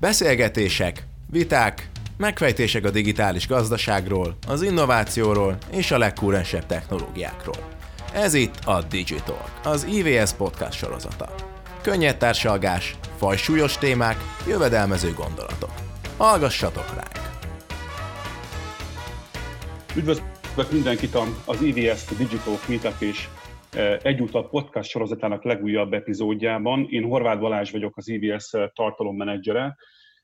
Beszélgetések, viták, megfejtések a digitális gazdaságról, az innovációról és a legkúrensebb technológiákról. Ez itt a Digital, az IVS podcast sorozata. Könnyed társalgás, fajsúlyos témák, jövedelmező gondolatok. Hallgassatok ránk! Üdvözlök mindenkit az IVS Digital Meetup és egyúttal podcast sorozatának legújabb epizódjában. Én Horváth Balázs vagyok, az IVS tartalommenedzsere,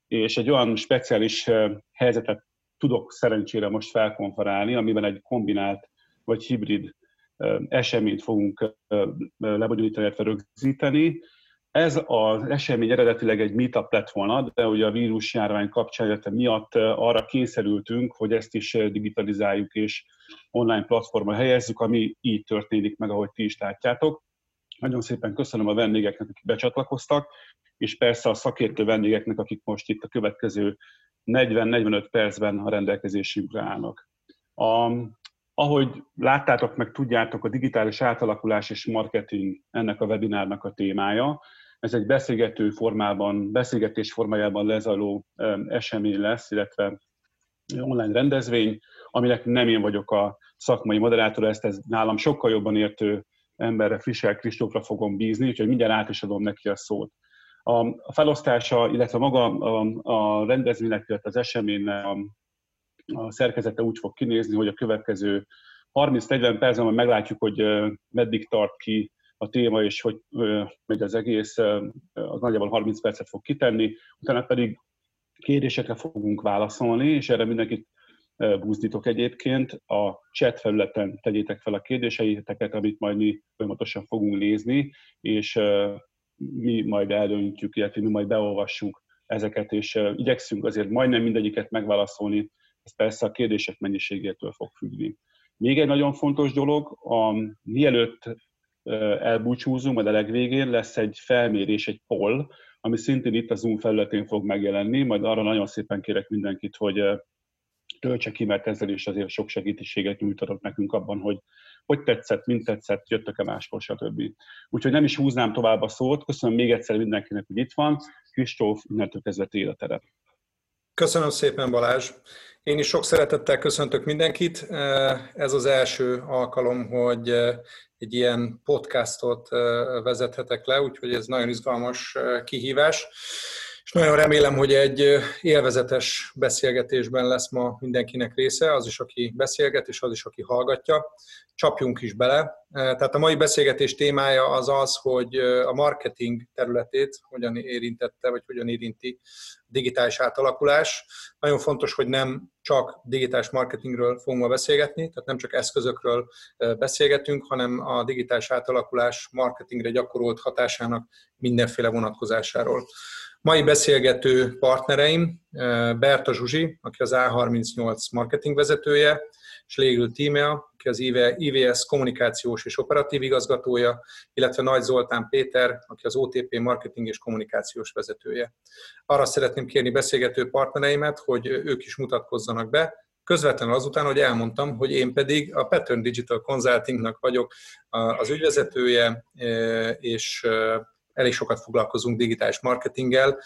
és egy olyan speciális helyzetet tudok szerencsére most felkonferálni, amiben egy kombinált vagy hibrid eseményt fogunk lebonyolítani, illetve rögzíteni. Ez az esemény eredetileg egy meetup lett volna, de ugye a vírusjárvány kapcsán miatt arra kényszerültünk, hogy ezt is digitalizáljuk és online platformra helyezzük, ami így történik meg, ahogy ti is látjátok. Nagyon szépen köszönöm a vendégeknek, akik becsatlakoztak, és persze a szakértő vendégeknek, akik most itt a következő 40-45 percben a rendelkezésünkre állnak. A ahogy láttátok, meg tudjátok, a digitális átalakulás és marketing ennek a webinárnak a témája. Ez egy beszélgető formában, beszélgetés formájában lezajló esemény lesz, illetve online rendezvény, aminek nem én vagyok a szakmai moderátor, ezt ez nálam sokkal jobban értő emberre, Fischer Kristófra fogom bízni, úgyhogy mindjárt át is adom neki a szót. A felosztása, illetve maga a, a rendezvénynek, illetve az eseménynek a a szerkezete úgy fog kinézni, hogy a következő 30-40 percben meglátjuk, hogy meddig tart ki a téma, és hogy megy az egész, az nagyjából 30 percet fog kitenni, utána pedig kérdésekre fogunk válaszolni, és erre mindenkit buzdítok egyébként. A chat felületen tegyétek fel a kérdéseiteket, amit majd mi folyamatosan fogunk nézni, és mi majd eldöntjük, illetve mi majd beolvassuk ezeket, és igyekszünk azért majdnem mindegyiket megválaszolni, ez persze a kérdések mennyiségétől fog függni. Még egy nagyon fontos dolog, a, mielőtt elbúcsúzunk, majd a legvégén lesz egy felmérés, egy poll, ami szintén itt a Zoom felületén fog megjelenni, majd arra nagyon szépen kérek mindenkit, hogy töltse ki, mert ezzel is azért sok segítséget nyújtatok nekünk abban, hogy hogy tetszett, mint tetszett, jöttek-e máskor, stb. Úgyhogy nem is húznám tovább a szót. Köszönöm még egyszer mindenkinek, hogy itt van. Kristóf, innentől kezdve a terep. Köszönöm szépen, Balázs. Én is sok szeretettel köszöntök mindenkit. Ez az első alkalom, hogy egy ilyen podcastot vezethetek le, úgyhogy ez nagyon izgalmas kihívás. És nagyon remélem, hogy egy élvezetes beszélgetésben lesz ma mindenkinek része, az is, aki beszélget, és az is, aki hallgatja csapjunk is bele. Tehát a mai beszélgetés témája az az, hogy a marketing területét hogyan érintette, vagy hogyan érinti digitális átalakulás. Nagyon fontos, hogy nem csak digitális marketingről fogunk ma beszélgetni, tehát nem csak eszközökről beszélgetünk, hanem a digitális átalakulás marketingre gyakorolt hatásának mindenféle vonatkozásáról. Mai beszélgető partnereim Berta Zsuzsi, aki az A38 marketing vezetője, Schlegel Tímea, aki az IVS kommunikációs és operatív igazgatója, illetve Nagy Zoltán Péter, aki az OTP marketing és kommunikációs vezetője. Arra szeretném kérni beszélgető partnereimet, hogy ők is mutatkozzanak be, közvetlenül azután, hogy elmondtam, hogy én pedig a Pattern Digital Consultingnak vagyok az ügyvezetője, e, és e, elég sokat foglalkozunk digitális marketinggel,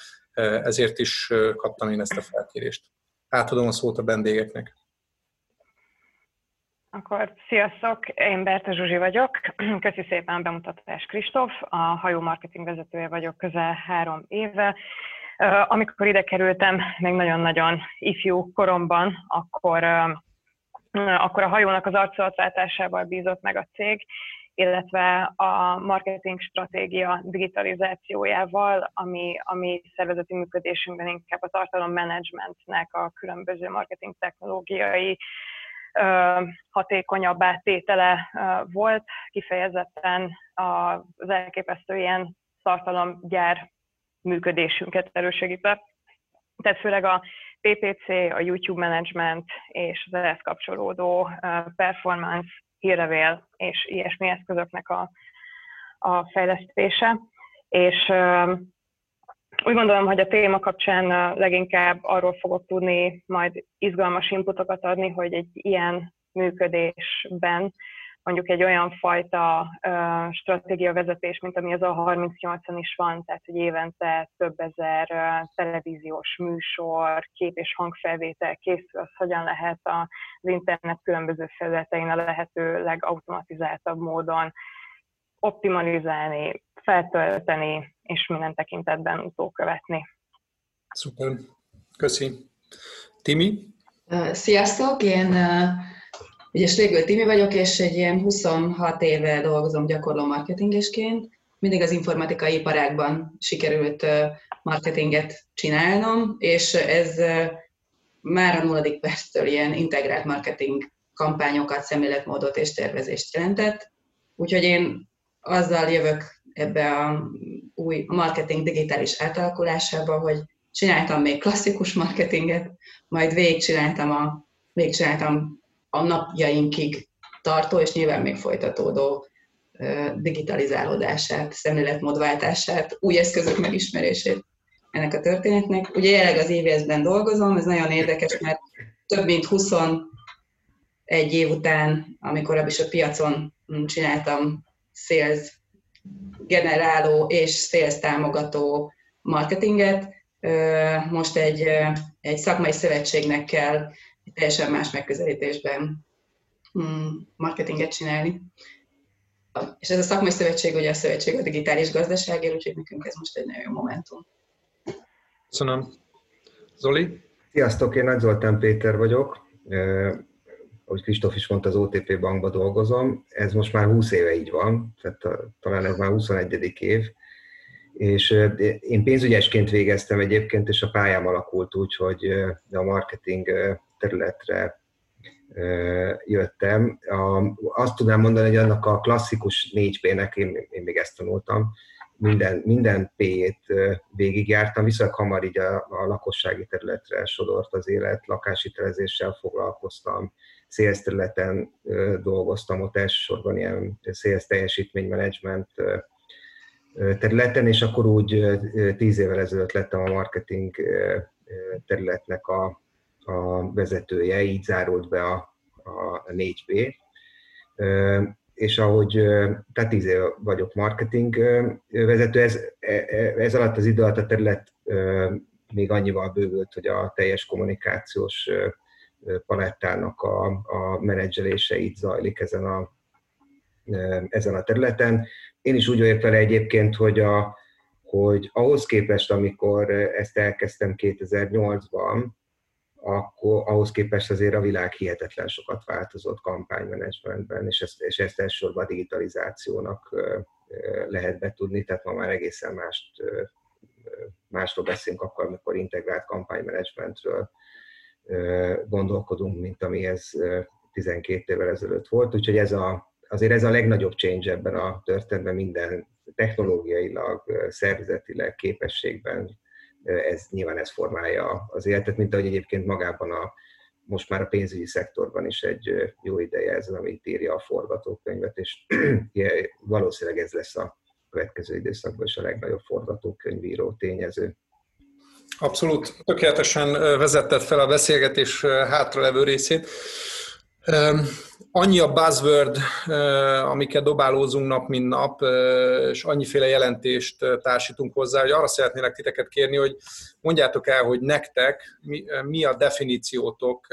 ezért is kaptam én ezt a felkérést. Átadom a szót a vendégeknek. Akkor sziasztok, én Berta Zsuzsi vagyok. Köszi szépen a bemutatás Kristóf, a hajó marketing vezetője vagyok közel három éve. Amikor ide kerültem, még nagyon-nagyon ifjú koromban, akkor, akkor a hajónak az arcolatváltásával bízott meg a cég, illetve a marketing stratégia digitalizációjával, ami, ami szervezeti működésünkben inkább a tartalommenedzsmentnek a különböző marketing technológiai hatékonyabbá tétele volt, kifejezetten az elképesztő ilyen tartalomgyár működésünket elősegített. Tehát főleg a PPC, a YouTube Management és az ehhez kapcsolódó performance, hírlevél és ilyesmi eszközöknek a, a fejlesztése. És úgy gondolom, hogy a téma kapcsán leginkább arról fogok tudni majd izgalmas inputokat adni, hogy egy ilyen működésben mondjuk egy olyan fajta uh, stratégiavezetés, mint ami az a 38-an is van, tehát hogy évente több ezer uh, televíziós műsor, kép és hangfelvétel készül, az hogyan lehet az internet különböző felületein a lehető legautomatizáltabb módon optimalizálni, feltölteni, és minden tekintetben utókövetni. Szuper. Köszi. Timi? Sziasztok, én ugye Slégő Timi vagyok, és egy ilyen 26 éve dolgozom gyakorló marketingesként. Mindig az informatikai iparágban sikerült marketinget csinálnom, és ez már a nulladik perctől ilyen integrált marketing kampányokat, szemléletmódot és tervezést jelentett. Úgyhogy én azzal jövök ebbe a új marketing digitális átalakulásába, hogy csináltam még klasszikus marketinget, majd végigcsináltam a, végigcsináltam a napjainkig tartó, és nyilván még folytatódó digitalizálódását, szemléletmódváltását, új eszközök megismerését ennek a történetnek. Ugye jelenleg az EVS-ben dolgozom, ez nagyon érdekes, mert több mint 21 év után, amikor is a piacon csináltam sales generáló és sales támogató marketinget, most egy, egy szakmai szövetségnek kell egy teljesen más megközelítésben mm, marketinget csinálni. És ez a szakmai szövetség ugye a szövetség a digitális gazdaságért, úgyhogy nekünk ez most egy nagyon jó momentum. Köszönöm. Zoli? Sziasztok, én Nagy Zoltán Péter vagyok. Ahogy Kristóf is mondta, az OTP bankban dolgozom. Ez most már 20 éve így van, tehát talán ez már 21. év és én pénzügyesként végeztem egyébként, és a pályám alakult úgy, hogy a marketing területre jöttem. Azt tudnám mondani, hogy annak a klasszikus 4P-nek én, én még ezt tanultam, minden, minden P-ét végigjártam, viszonylag hamar így a, a lakossági területre sodort az élet, lakáshitelezéssel foglalkoztam, sales területen dolgoztam, ott elsősorban ilyen sales teljesítménymenedzsment területen, és akkor úgy tíz évvel ezelőtt lettem a marketing területnek a, a vezetője, így zárult be a, a 4B. És ahogy, tehát tíz éve vagyok marketing vezető, ez, e, e, ez alatt az idő alatt a terület még annyival bővült, hogy a teljes kommunikációs palettának a, a menedzselése így zajlik ezen a, ezen a területen én is úgy vagyok vele egyébként, hogy, a, hogy ahhoz képest, amikor ezt elkezdtem 2008-ban, akkor ahhoz képest azért a világ hihetetlen sokat változott kampánymenedzsmentben, és ezt, és ezt elsősorban a digitalizációnak lehet betudni, tehát ma már egészen mást, másról beszélünk akkor, amikor integrált kampánymenedzsmentről gondolkodunk, mint ami ez 12 évvel ezelőtt volt. Úgyhogy ez a, azért ez a legnagyobb change ebben a történetben minden technológiailag, szervezetileg, képességben, ez nyilván ez formálja az életet, mint ahogy egyébként magában a most már a pénzügyi szektorban is egy jó ideje ez, amit írja a forgatókönyvet, és valószínűleg ez lesz a következő időszakban is a legnagyobb forgatókönyvíró tényező. Abszolút, tökéletesen vezetted fel a beszélgetés hátralevő részét annyi a buzzword, amiket dobálózunk nap, mint nap, és annyiféle jelentést társítunk hozzá, hogy arra szeretnélek titeket kérni, hogy mondjátok el, hogy nektek mi a definíciótok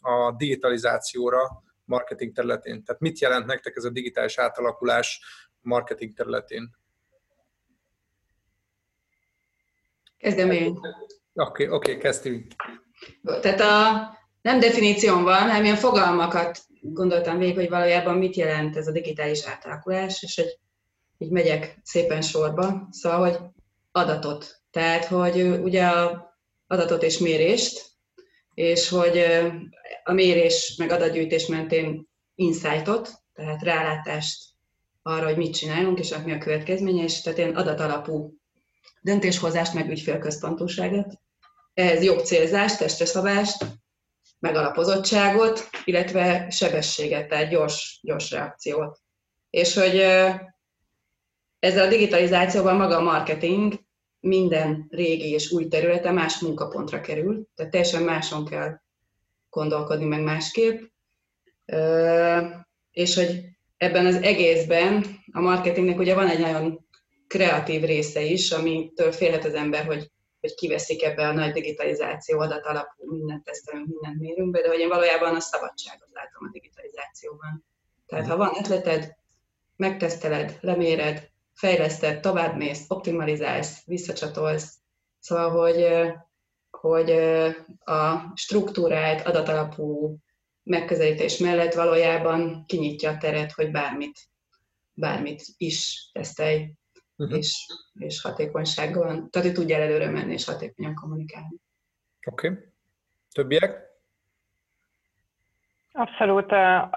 a digitalizációra marketing területén. Tehát mit jelent nektek ez a digitális átalakulás marketing területén? Kezdem én. Oké, okay, oké, okay, kezdtünk. Tehát a, nem definíción van, hanem ilyen fogalmakat gondoltam végig, hogy valójában mit jelent ez a digitális átalakulás, és hogy így megyek szépen sorba. Szóval, hogy adatot. Tehát, hogy ugye adatot és mérést, és hogy a mérés meg adatgyűjtés mentén insightot, tehát rálátást arra, hogy mit csinálunk, és mi a következménye, és tehát ilyen adatalapú döntéshozást, meg ügyfélközpontúságot. Ehhez jobb célzást, testre szabást, megalapozottságot, illetve sebességet, tehát gyors, gyors reakciót. És hogy ezzel a digitalizációval maga a marketing minden régi és új területe más munkapontra kerül, tehát teljesen máson kell gondolkodni meg másképp, és hogy ebben az egészben a marketingnek ugye van egy nagyon kreatív része is, amitől félhet az ember, hogy, hogy kiveszik ebbe a nagy digitalizáció adat alapú, mindent tesztelünk, mindent mérünk be, de hogy én valójában a szabadságot látom a digitalizációban. Tehát ha van ötleted, megteszteled, leméred, fejleszted, továbbmész, optimalizálsz, visszacsatolsz. Szóval, hogy, hogy a struktúrált, adatalapú megközelítés mellett valójában kinyitja a teret, hogy bármit, bármit is tesztelj, uh-huh. és, és hatékonysággal, tehát hogy tudjál előre menni és hatékonyan kommunikálni. Oké. Okay. Többiek? Abszolút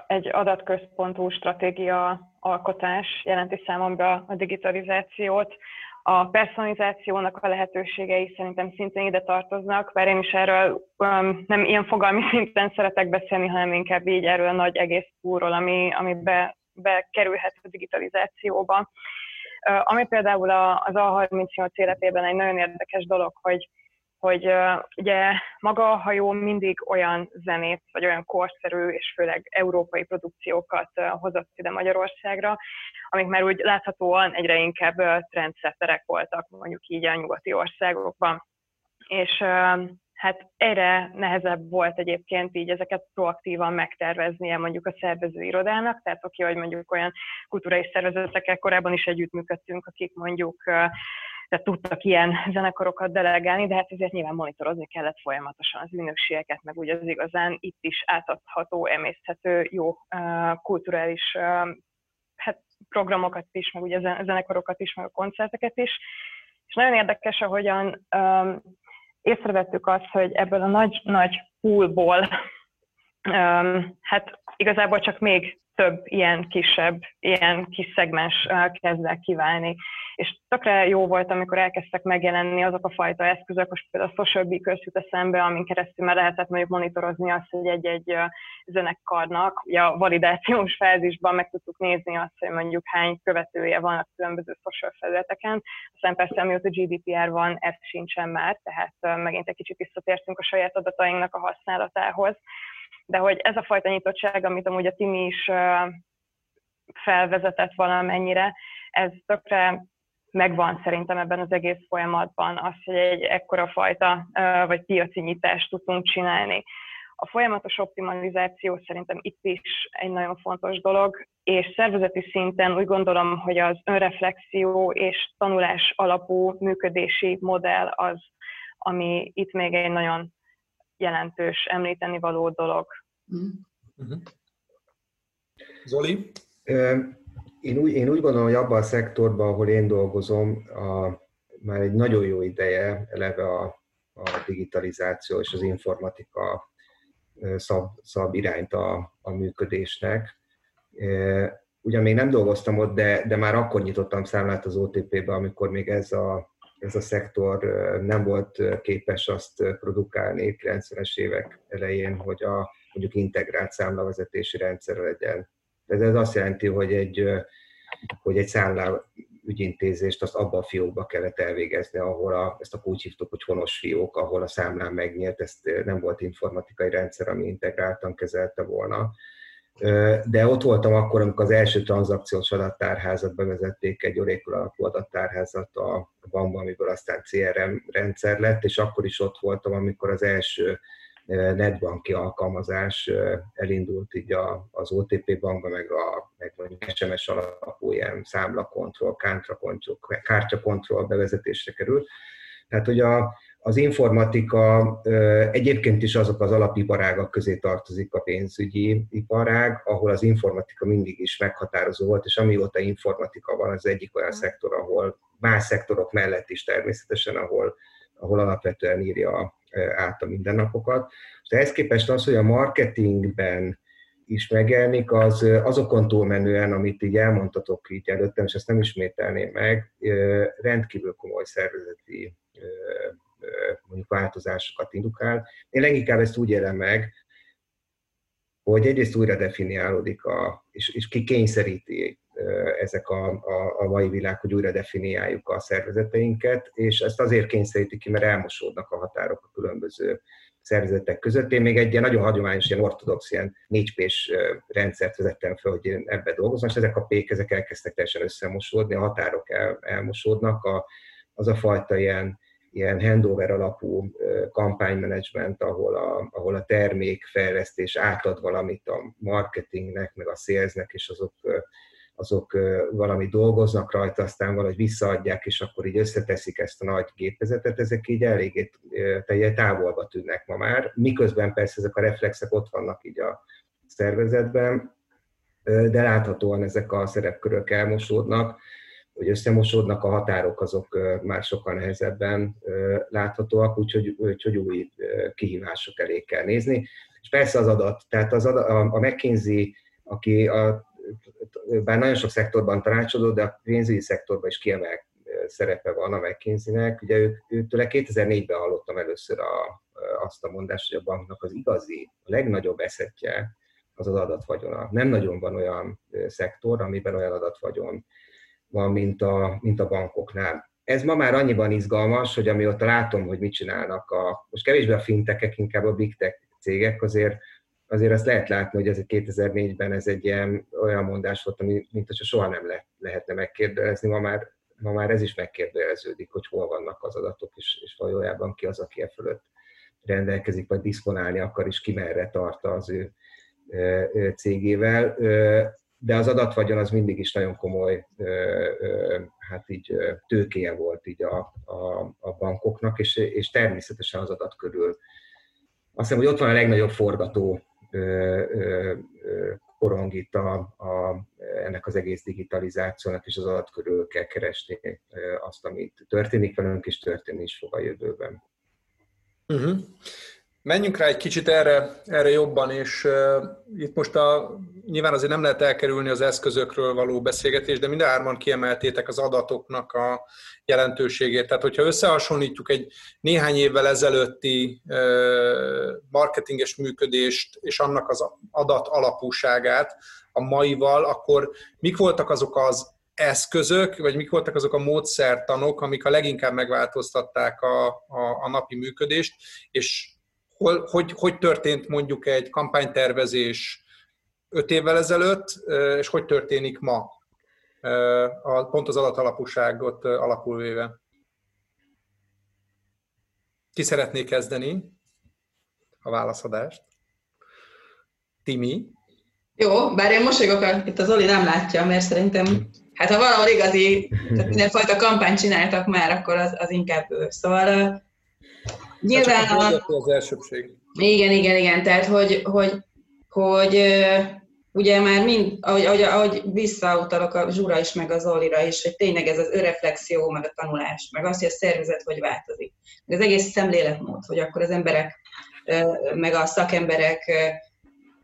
egy adatközpontú stratégia alkotás jelenti számomra a digitalizációt. A personalizációnak a lehetőségei szerintem szintén ide tartoznak, bár én is erről um, nem ilyen fogalmi szinten szeretek beszélni, hanem inkább így erről a nagy egész túról, ami, ami be, bekerülhet a digitalizációba. Ami például az A38 életében egy nagyon érdekes dolog, hogy hogy ugye maga a hajó mindig olyan zenét, vagy olyan korszerű és főleg európai produkciókat hozott ide Magyarországra, amik már úgy láthatóan egyre inkább trendsetterek voltak, mondjuk így a nyugati országokban. És hát egyre nehezebb volt egyébként így ezeket proaktívan megterveznie mondjuk a szervező irodának, tehát oké, hogy mondjuk olyan kultúrai szervezetekkel korábban is együttműködtünk, akik mondjuk tehát tudtak ilyen zenekarokat delegálni, de hát ezért nyilván monitorozni kellett folyamatosan az ügynökségeket, meg úgy az igazán itt is átadható, emészthető, jó kulturális hát programokat is, meg ugye zenekarokat is, meg a koncerteket is. És nagyon érdekes, ahogyan um, észrevettük azt, hogy ebből a nagy-nagy poolból um, hát igazából csak még több ilyen kisebb, ilyen kis szegmens kezd el kiválni. És tökre jó volt, amikor elkezdtek megjelenni azok a fajta eszközök, most például a Social Beakers jut eszembe, amin keresztül már lehetett mondjuk monitorozni azt, hogy egy-egy zenekarnak, ugye a validációs fázisban meg tudtuk nézni azt, hogy mondjuk hány követője van a különböző social felületeken. Aztán persze, amióta GDPR van, ez sincsen már, tehát megint egy kicsit visszatértünk a saját adatainknak a használatához de hogy ez a fajta nyitottság, amit amúgy a Timi is felvezetett valamennyire, ez tökre megvan szerintem ebben az egész folyamatban az, hogy egy ekkora fajta vagy piaci nyitást tudunk csinálni. A folyamatos optimalizáció szerintem itt is egy nagyon fontos dolog, és szervezeti szinten úgy gondolom, hogy az önreflexió és tanulás alapú működési modell az, ami itt még egy nagyon jelentős említeni való dolog. Uh-huh. Zoli? Én úgy, én úgy gondolom, hogy abban a szektorban, ahol én dolgozom, a, már egy nagyon jó ideje eleve a, a digitalizáció és az informatika szab, szab irányt a, a működésnek. Ugyan még nem dolgoztam ott, de, de már akkor nyitottam számlát az OTP-be, amikor még ez a ez a szektor nem volt képes azt produkálni 90-es évek elején, hogy a mondjuk integrált számlavezetési rendszer legyen. Ez, ez azt jelenti, hogy egy, hogy egy számlá ügyintézést azt abban a fiókba kellett elvégezni, ahol a, ezt a úgy hívtuk, hogy honos fiók, ahol a számlán megnyílt, ezt nem volt informatikai rendszer, ami integráltan kezelte volna de ott voltam akkor, amikor az első tranzakciós adattárházat bevezették, egy Oracle alapú adattárházat a bankban, amiből aztán CRM rendszer lett, és akkor is ott voltam, amikor az első netbanki alkalmazás elindult így az OTP bankba, meg, a, meg mondjuk SMS alapú ilyen számlakontroll, kártyakontroll bevezetésre került. Tehát, hogy a, az informatika egyébként is azok az alapiparágak közé tartozik a pénzügyi iparág, ahol az informatika mindig is meghatározó volt, és amióta informatika van, az egyik olyan szektor, ahol más szektorok mellett is természetesen, ahol, ahol alapvetően írja át a mindennapokat. De ehhez képest az, hogy a marketingben is megjelenik, az azokon túlmenően, amit így elmondtatok így előttem, és ezt nem ismételném meg, rendkívül komoly szervezeti mondjuk változásokat indukál. Én leginkább ezt úgy élem meg, hogy egyrészt újra definiálódik, a, és, és kikényszeríti ezek a, a, a mai világ, hogy újra definiáljuk a szervezeteinket, és ezt azért kényszeríti ki, mert elmosódnak a határok a különböző szervezetek között. Én még egy ilyen nagyon hagyományos, ilyen ortodox, ilyen négypés rendszert vezettem fel, hogy én ebbe dolgozom, és ezek a pék, ezek elkezdtek teljesen összemosódni, a határok el, elmosódnak, a, az a fajta ilyen, ilyen handover alapú kampánymenedzsment, ahol a, ahol a termékfejlesztés átad valamit a marketingnek, meg a salesnek, és azok azok valami dolgoznak rajta, aztán valahogy visszaadják, és akkor így összeteszik ezt a nagy gépezetet, ezek így eléggé távolba tűnnek ma már, miközben persze ezek a reflexek ott vannak így a szervezetben, de láthatóan ezek a szerepkörök elmosódnak, hogy összemosódnak, a határok azok már sokkal nehezebben láthatóak, úgyhogy, úgyhogy új kihívások elé kell nézni. És persze az adat, tehát az adat, a McKinsey, aki a bár nagyon sok szektorban tanácsadó, de a pénzügyi szektorban is kiemelt szerepe van a McKinsey-nek. Ugye ők, őtől 2004-ben hallottam először a, azt a mondást, hogy a banknak az igazi, a legnagyobb eszetje az az adatvagyona. Nem nagyon van olyan szektor, amiben olyan adatvagyon van, mint a, mint a bankoknál. Ez ma már annyiban izgalmas, hogy amióta látom, hogy mit csinálnak a, most kevésbé a fintekek, inkább a big tech cégek, azért azért azt lehet látni, hogy ez 2004-ben ez egy ilyen olyan mondás volt, ami, mint hogyha soha nem le, lehetne megkérdezni, ma már, ma már ez is megkérdeződik, hogy hol vannak az adatok, és, és valójában ki az, aki e fölött rendelkezik, vagy diszponálni akar, és ki merre tart az ő cégével. De az adatvagyon az mindig is nagyon komoly, hát így tőkéje volt így a, a, a bankoknak, és, és természetesen az adat körül azt hiszem, hogy ott van a legnagyobb forgató korong itt a, a, ennek az egész digitalizációnak, és az alatt körül kell keresni azt, amit történik velünk, és történni is fog a jövőben. Uh-huh. Menjünk rá egy kicsit erre, erre jobban, és uh, itt most a, nyilván azért nem lehet elkerülni az eszközökről való beszélgetést, de mindárman kiemeltétek az adatoknak a jelentőségét. Tehát, hogyha összehasonlítjuk egy néhány évvel ezelőtti uh, marketinges működést és annak az adat alapúságát a maival, akkor mik voltak azok az eszközök, vagy mik voltak azok a módszertanok, amik a leginkább megváltoztatták a, a, a napi működést, és hol, hogy, hogy történt mondjuk egy kampánytervezés öt évvel ezelőtt, és hogy történik ma, a, pont az adatalapúságot alapul véve. Ki szeretné kezdeni a válaszadást? Timi? Jó, bár én mosolygok, itt az Oli nem látja, mert szerintem, hát ha valahol igazi, tehát mindenfajta kampányt csináltak már, akkor az, az inkább ő. Szóval Nyilván a... az elsőbség. Igen, igen, igen. Tehát, hogy, hogy, hogy ugye már mind, ahogy, ahogy, ahogy visszautalok a Zsura is, meg az Olira is, hogy tényleg ez az öreflexió, meg a tanulás, meg az, hogy a szervezet hogy változik. Az egész szemléletmód, hogy akkor az emberek, meg a szakemberek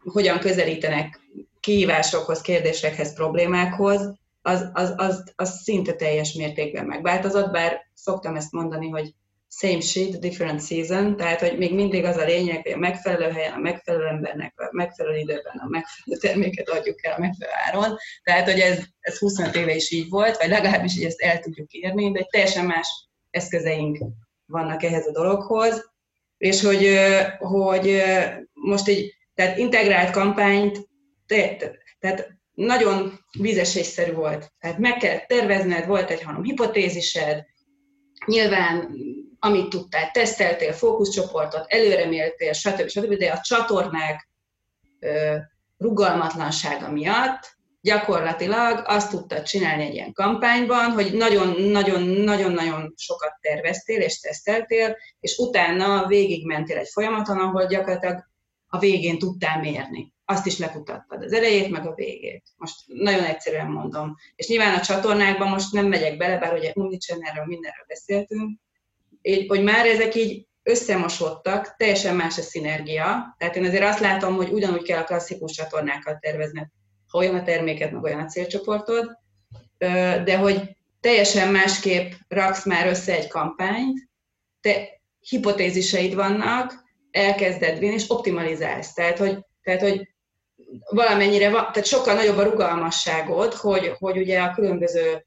hogyan közelítenek kihívásokhoz, kérdésekhez, problémákhoz, az, az, az, az szinte teljes mértékben megváltozott, bár szoktam ezt mondani, hogy same shit, different season, tehát hogy még mindig az a lényeg, hogy a megfelelő helyen, a megfelelő embernek, a megfelelő időben a megfelelő terméket adjuk el a megfelelő áron. Tehát, hogy ez, ez 25 éve is így volt, vagy legalábbis így ezt el tudjuk írni, de egy teljesen más eszközeink vannak ehhez a dologhoz, és hogy, hogy most egy tehát integrált kampányt, tehát nagyon vízesésszerű volt. Tehát meg kellett tervezned, volt egy hanem hipotézised, nyilván amit tudtál, teszteltél, fókuszcsoportot, előreméltél, stb. stb. De a csatornák rugalmatlansága miatt gyakorlatilag azt tudtad csinálni egy ilyen kampányban, hogy nagyon-nagyon-nagyon-nagyon sokat terveztél és teszteltél, és utána végigmentél egy folyamaton, ahol gyakorlatilag a végén tudtál mérni. Azt is lekutattad, az elejét, meg a végét. Most nagyon egyszerűen mondom. És nyilván a csatornákban most nem megyek bele, bár ugye Omnichannelről mindenről beszéltünk, hogy már ezek így összemosodtak, teljesen más a szinergia. Tehát én azért azt látom, hogy ugyanúgy kell a klasszikus csatornákat tervezni, ha olyan a terméket, meg olyan a célcsoportod, de hogy teljesen másképp raksz már össze egy kampányt, te hipotéziseid vannak, elkezded vinni, és optimalizálsz. Tehát, hogy, tehát, hogy valamennyire, tehát sokkal nagyobb a rugalmasságod, hogy, hogy ugye a különböző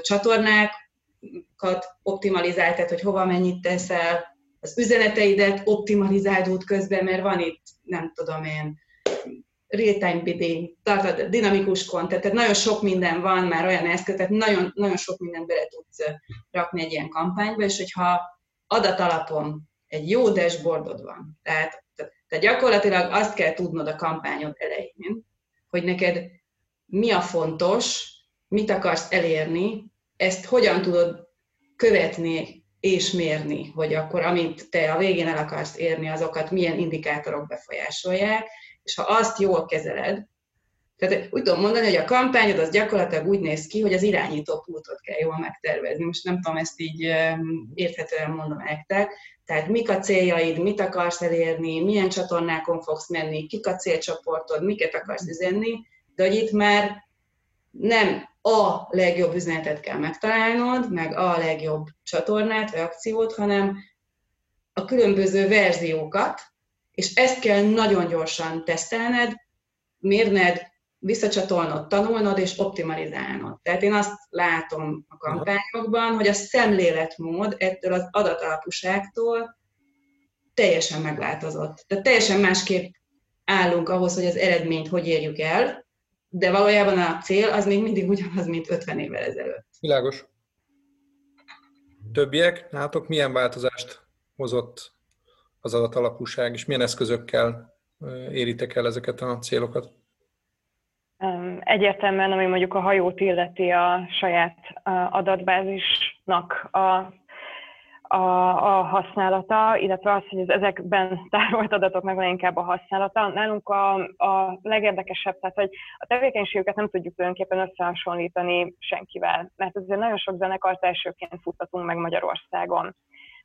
csatornák optimalizál, tehát hogy hova mennyit teszel, az üzeneteidet optimalizáld út közben, mert van itt, nem tudom én, real-time bidding, tartod, dinamikus content, tehát nagyon sok minden van már olyan eszköz, tehát nagyon, nagyon sok mindent bele tudsz rakni egy ilyen kampányba, és hogyha adat alapon egy jó dashboardod van, tehát, tehát gyakorlatilag azt kell tudnod a kampányod elején, hogy neked mi a fontos, mit akarsz elérni, ezt hogyan tudod követni és mérni, hogy akkor amit te a végén el akarsz érni, azokat milyen indikátorok befolyásolják, és ha azt jól kezeled, tehát úgy tudom mondani, hogy a kampányod az gyakorlatilag úgy néz ki, hogy az irányító pultot kell jól megtervezni. Most nem tudom ezt így érthetően mondom nektek. Tehát mik a céljaid, mit akarsz elérni, milyen csatornákon fogsz menni, kik a célcsoportod, miket akarsz üzenni, de hogy itt már nem a legjobb üzenetet kell megtalálnod, meg a legjobb csatornát, vagy akciót, hanem a különböző verziókat, és ezt kell nagyon gyorsan tesztelned, mérned, visszacsatolnod, tanulnod és optimalizálnod. Tehát én azt látom a kampányokban, hogy a szemléletmód ettől az adatalapúságtól teljesen megváltozott. Tehát teljesen másképp állunk ahhoz, hogy az eredményt hogy érjük el, de valójában a cél az még mindig ugyanaz, mint 50 évvel ezelőtt. Világos. Többiek, látok, milyen változást hozott az adatalapúság, és milyen eszközökkel éritek el ezeket a célokat? Egyértelműen, ami mondjuk a hajót illeti a saját adatbázisnak a a, a használata, illetve az, hogy az ezekben tárolt adatoknak van inkább a használata. Nálunk a, a legérdekesebb, tehát hogy a tevékenységüket nem tudjuk tulajdonképpen összehasonlítani senkivel, mert azért nagyon sok zenekart elsőként futtatunk meg Magyarországon.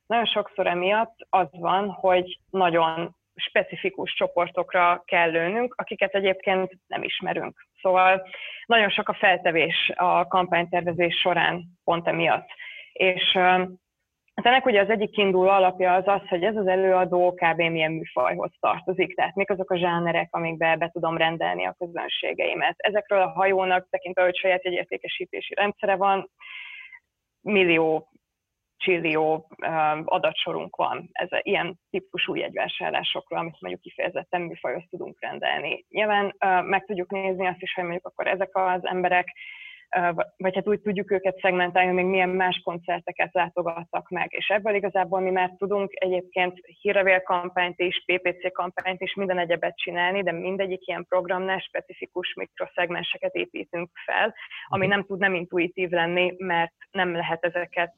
Nagyon sokszor emiatt az van, hogy nagyon specifikus csoportokra kell lőnünk, akiket egyébként nem ismerünk. Szóval nagyon sok a feltevés a kampánytervezés során pont emiatt. És Hát ennek ugye az egyik kiinduló alapja az az, hogy ez az előadó kb. milyen műfajhoz tartozik, tehát mik azok a zsánerek, amikbe be tudom rendelni a közönségeimet. Ezekről a hajónak tekintve, hogy saját értékesítési rendszere van, millió, csillió adatsorunk van ez ilyen típusú jegyvásárlásokról, amit mondjuk kifejezetten műfajhoz tudunk rendelni. Nyilván meg tudjuk nézni azt is, hogy mondjuk akkor ezek az emberek vagy hát úgy tudjuk őket szegmentálni, hogy még milyen más koncerteket látogattak meg. És ebből igazából mi már tudunk egyébként hírlevél kampányt is, PPC kampányt is, minden egyebet csinálni, de mindegyik ilyen programnál specifikus mikroszegmenseket építünk fel, ami mhm. nem tud nem intuitív lenni, mert nem lehet ezeket,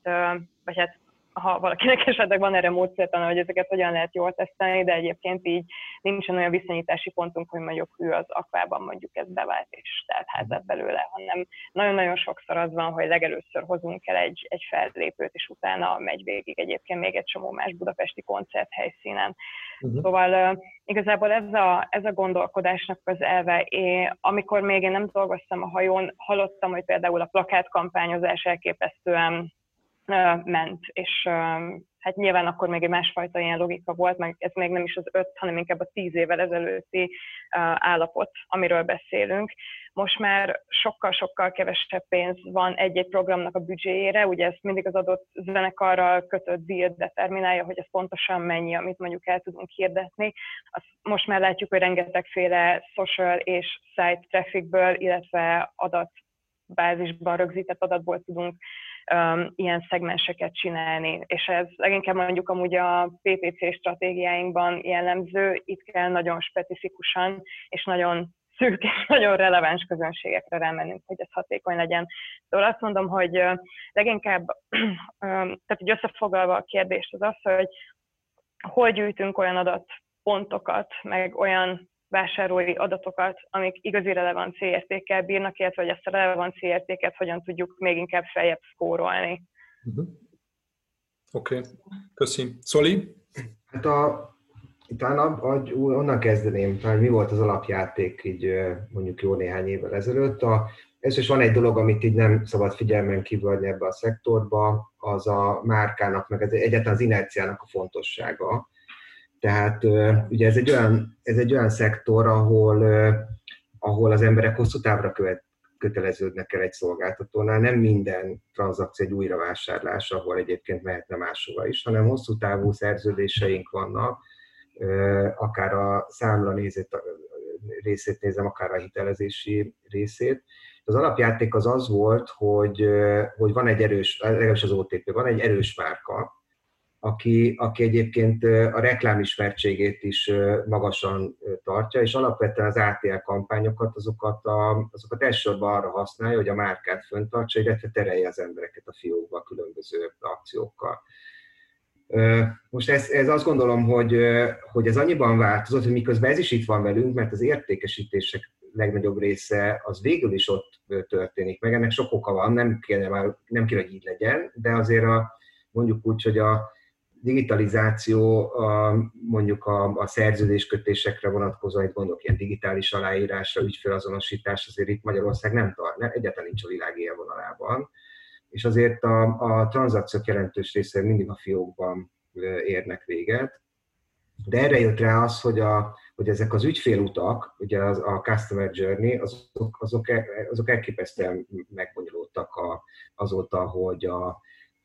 vagy hát ha valakinek esetleg van erre módszertan, hogy ezeket hogyan lehet jól tesztelni, de egyébként így nincsen olyan viszonyítási pontunk, hogy mondjuk ő az akvában mondjuk ez bevált és teltházat belőle, hanem nagyon-nagyon sokszor az van, hogy legelőször hozunk el egy, egy fellépőt, és utána megy végig egyébként még egy csomó más budapesti koncerthelyszínen. Uh-huh. Szóval uh, igazából ez a, ez a gondolkodásnak az elve. Én, amikor még én nem dolgoztam a hajón, hallottam, hogy például a plakátkampányozás elképesztően ment, és hát nyilván akkor még egy másfajta ilyen logika volt, meg ez még nem is az öt, hanem inkább a tíz évvel ezelőtti állapot, amiről beszélünk. Most már sokkal-sokkal kevesebb pénz van egy-egy programnak a büdzséjére, ugye ezt mindig az adott zenekarral kötött deal determinálja, hogy ez pontosan mennyi, amit mondjuk el tudunk hirdetni. Azt most már látjuk, hogy rengetegféle social és site trafficből, illetve adatbázisban rögzített adatból tudunk um, ilyen szegmenseket csinálni. És ez leginkább mondjuk amúgy a PPC stratégiáinkban jellemző, itt kell nagyon specifikusan és nagyon szűk és nagyon releváns közönségekre rámennünk, hogy ez hatékony legyen. Szóval azt mondom, hogy leginkább, tehát így összefoglalva a kérdést az az, hogy hol gyűjtünk olyan adatpontokat, meg olyan vásárolói adatokat, amik igazi relevancia értékkel bírnak, illetve hogy ezt a relevancia értéket hogyan tudjuk még inkább feljebb szkórolni. Uh-huh. Oké, okay. köszi. Szoli? Hát a, talán a, onnan kezdeném, talán mi volt az alapjáték így mondjuk jó néhány évvel ezelőtt. A, ez is van egy dolog, amit így nem szabad figyelmen kívül ebbe a szektorba, az a márkának, meg az, egyáltalán az inerciának a fontossága tehát ugye ez egy olyan, ez egy olyan szektor, ahol, ahol az emberek hosszú távra követ, köteleződnek el egy szolgáltatónál. Nem minden tranzakció egy újravásárlás, ahol egyébként mehetne máshova is, hanem hosszú távú szerződéseink vannak, akár a számla nézét, részét nézem, akár a hitelezési részét. Az alapjáték az az volt, hogy, hogy van egy erős, legalábbis az OTP, van egy erős márka, aki, aki egyébként a reklámismertségét is magasan tartja, és alapvetően az ATL kampányokat, azokat, a, azokat elsősorban arra használja, hogy a márkát föntartsa, illetve terelje az embereket a fiókba különböző akciókkal. Most ez, ez azt gondolom, hogy, hogy ez annyiban változott, hogy miközben ez is itt van velünk, mert az értékesítések legnagyobb része az végül is ott történik meg. Ennek sok oka van, nem kéne, nem kéne hogy így legyen, de azért a, mondjuk úgy, hogy a, digitalizáció a, mondjuk a, a szerződéskötésekre vonatkozóan, itt gondolok ilyen digitális aláírásra, ügyfélazonosítás, azért itt Magyarország nem tart, ne, egyáltalán nincs a világ élvonalában, és azért a, a tranzakciók jelentős része mindig a fiókban érnek véget. De erre jött rá az, hogy, a, hogy ezek az ügyfélutak, ugye az, a customer journey, azok, azok, azok elképesztően megbonyolultak a, azóta, hogy a,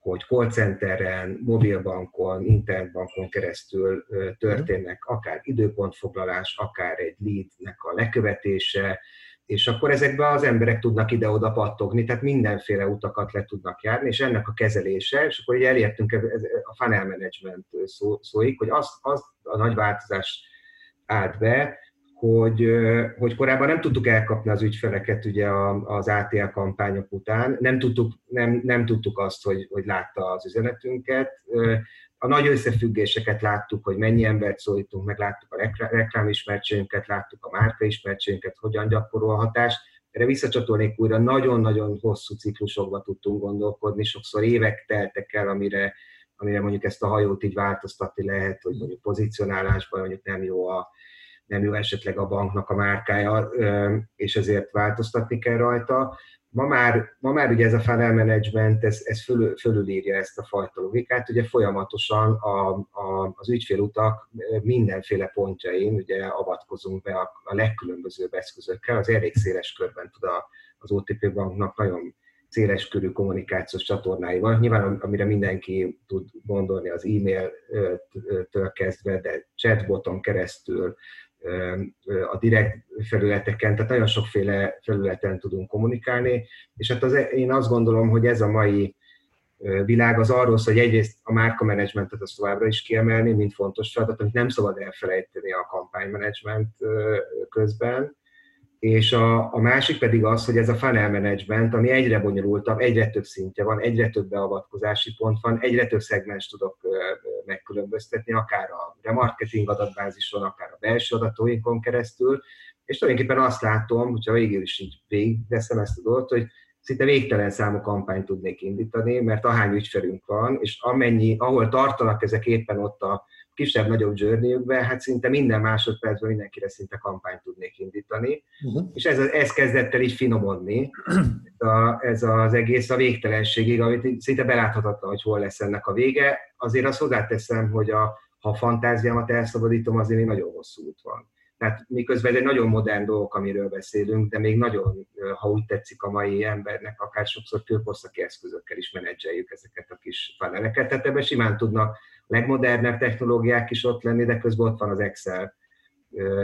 hogy call centeren, mobilbankon, internetbankon keresztül történnek akár időpontfoglalás, akár egy leadnek a lekövetése, és akkor ezekbe az emberek tudnak ide-oda pattogni, tehát mindenféle utakat le tudnak járni, és ennek a kezelése, és akkor ugye elértünk a funnel management szó, szóig, hogy az, az a nagy változás állt be, hogy, hogy korábban nem tudtuk elkapni az ügyfeleket ugye az ATL kampányok után, nem tudtuk, nem, nem tudtuk azt, hogy, hogy látta az üzenetünket. A nagy összefüggéseket láttuk, hogy mennyi embert szólítunk, meg láttuk a reklámismertségünket, láttuk a márkaismertségünket, hogyan gyakorol a hatást. Erre visszacsatolnék újra, nagyon-nagyon hosszú ciklusokba tudtunk gondolkodni, sokszor évek teltek el, amire, amire mondjuk ezt a hajót így változtatni lehet, hogy mondjuk pozicionálásban mondjuk nem jó a, nem jó esetleg a banknak a márkája, és ezért változtatni kell rajta. Ma már, ma már ugye ez a funnel management, ez, ez fölül, fölülírja ezt a fajta logikát, ugye folyamatosan a, a, az ügyfélutak mindenféle pontjain ugye avatkozunk be a, a legkülönbözőbb eszközökkel, az elég széles körben tud a, az OTP banknak nagyon széles körű kommunikációs csatornái van. Nyilván, amire mindenki tud gondolni az e-mail-től kezdve, de chatboton keresztül, a direkt felületeken, tehát nagyon sokféle felületen tudunk kommunikálni, és hát az, e, én azt gondolom, hogy ez a mai világ az arról szól, hogy egyrészt a márka menedzsmentet az továbbra is kiemelni, mint fontos feladat, amit nem szabad elfelejteni a kampánymenedzsment közben, és a, a másik pedig az, hogy ez a funnel management, ami egyre bonyolultabb, egyre több szintje van, egyre több beavatkozási pont van, egyre több szegmens tudok megkülönböztetni, akár a remarketing adatbázison, akár a belső adatóinkon keresztül, és tulajdonképpen azt látom, hogyha végül is így végigveszem ezt a dolgot, hogy szinte végtelen számú kampányt tudnék indítani, mert ahány ügyfelünk van, és amennyi, ahol tartanak ezek éppen ott a kisebb-nagyobb journey hát szinte minden másodpercben mindenkire szinte kampányt tudnék indítani. Uh-huh. És ez, ez kezdett el így finomodni, ez, a, ez az egész a végtelenségig, amit szinte beláthatatlan, hogy hol lesz ennek a vége. Azért azt hozzáteszem, hogy a, ha a fantáziámat elszabadítom, azért még nagyon hosszú út van. Tehát miközben ez egy nagyon modern dolog, amiről beszélünk, de még nagyon, ha úgy tetszik a mai embernek, akár sokszor kőkorszaki eszközökkel is menedzseljük ezeket a kis paneleket. Tehát ebben simán tudnak legmodernebb technológiák is ott lenni, de közben ott van az Excel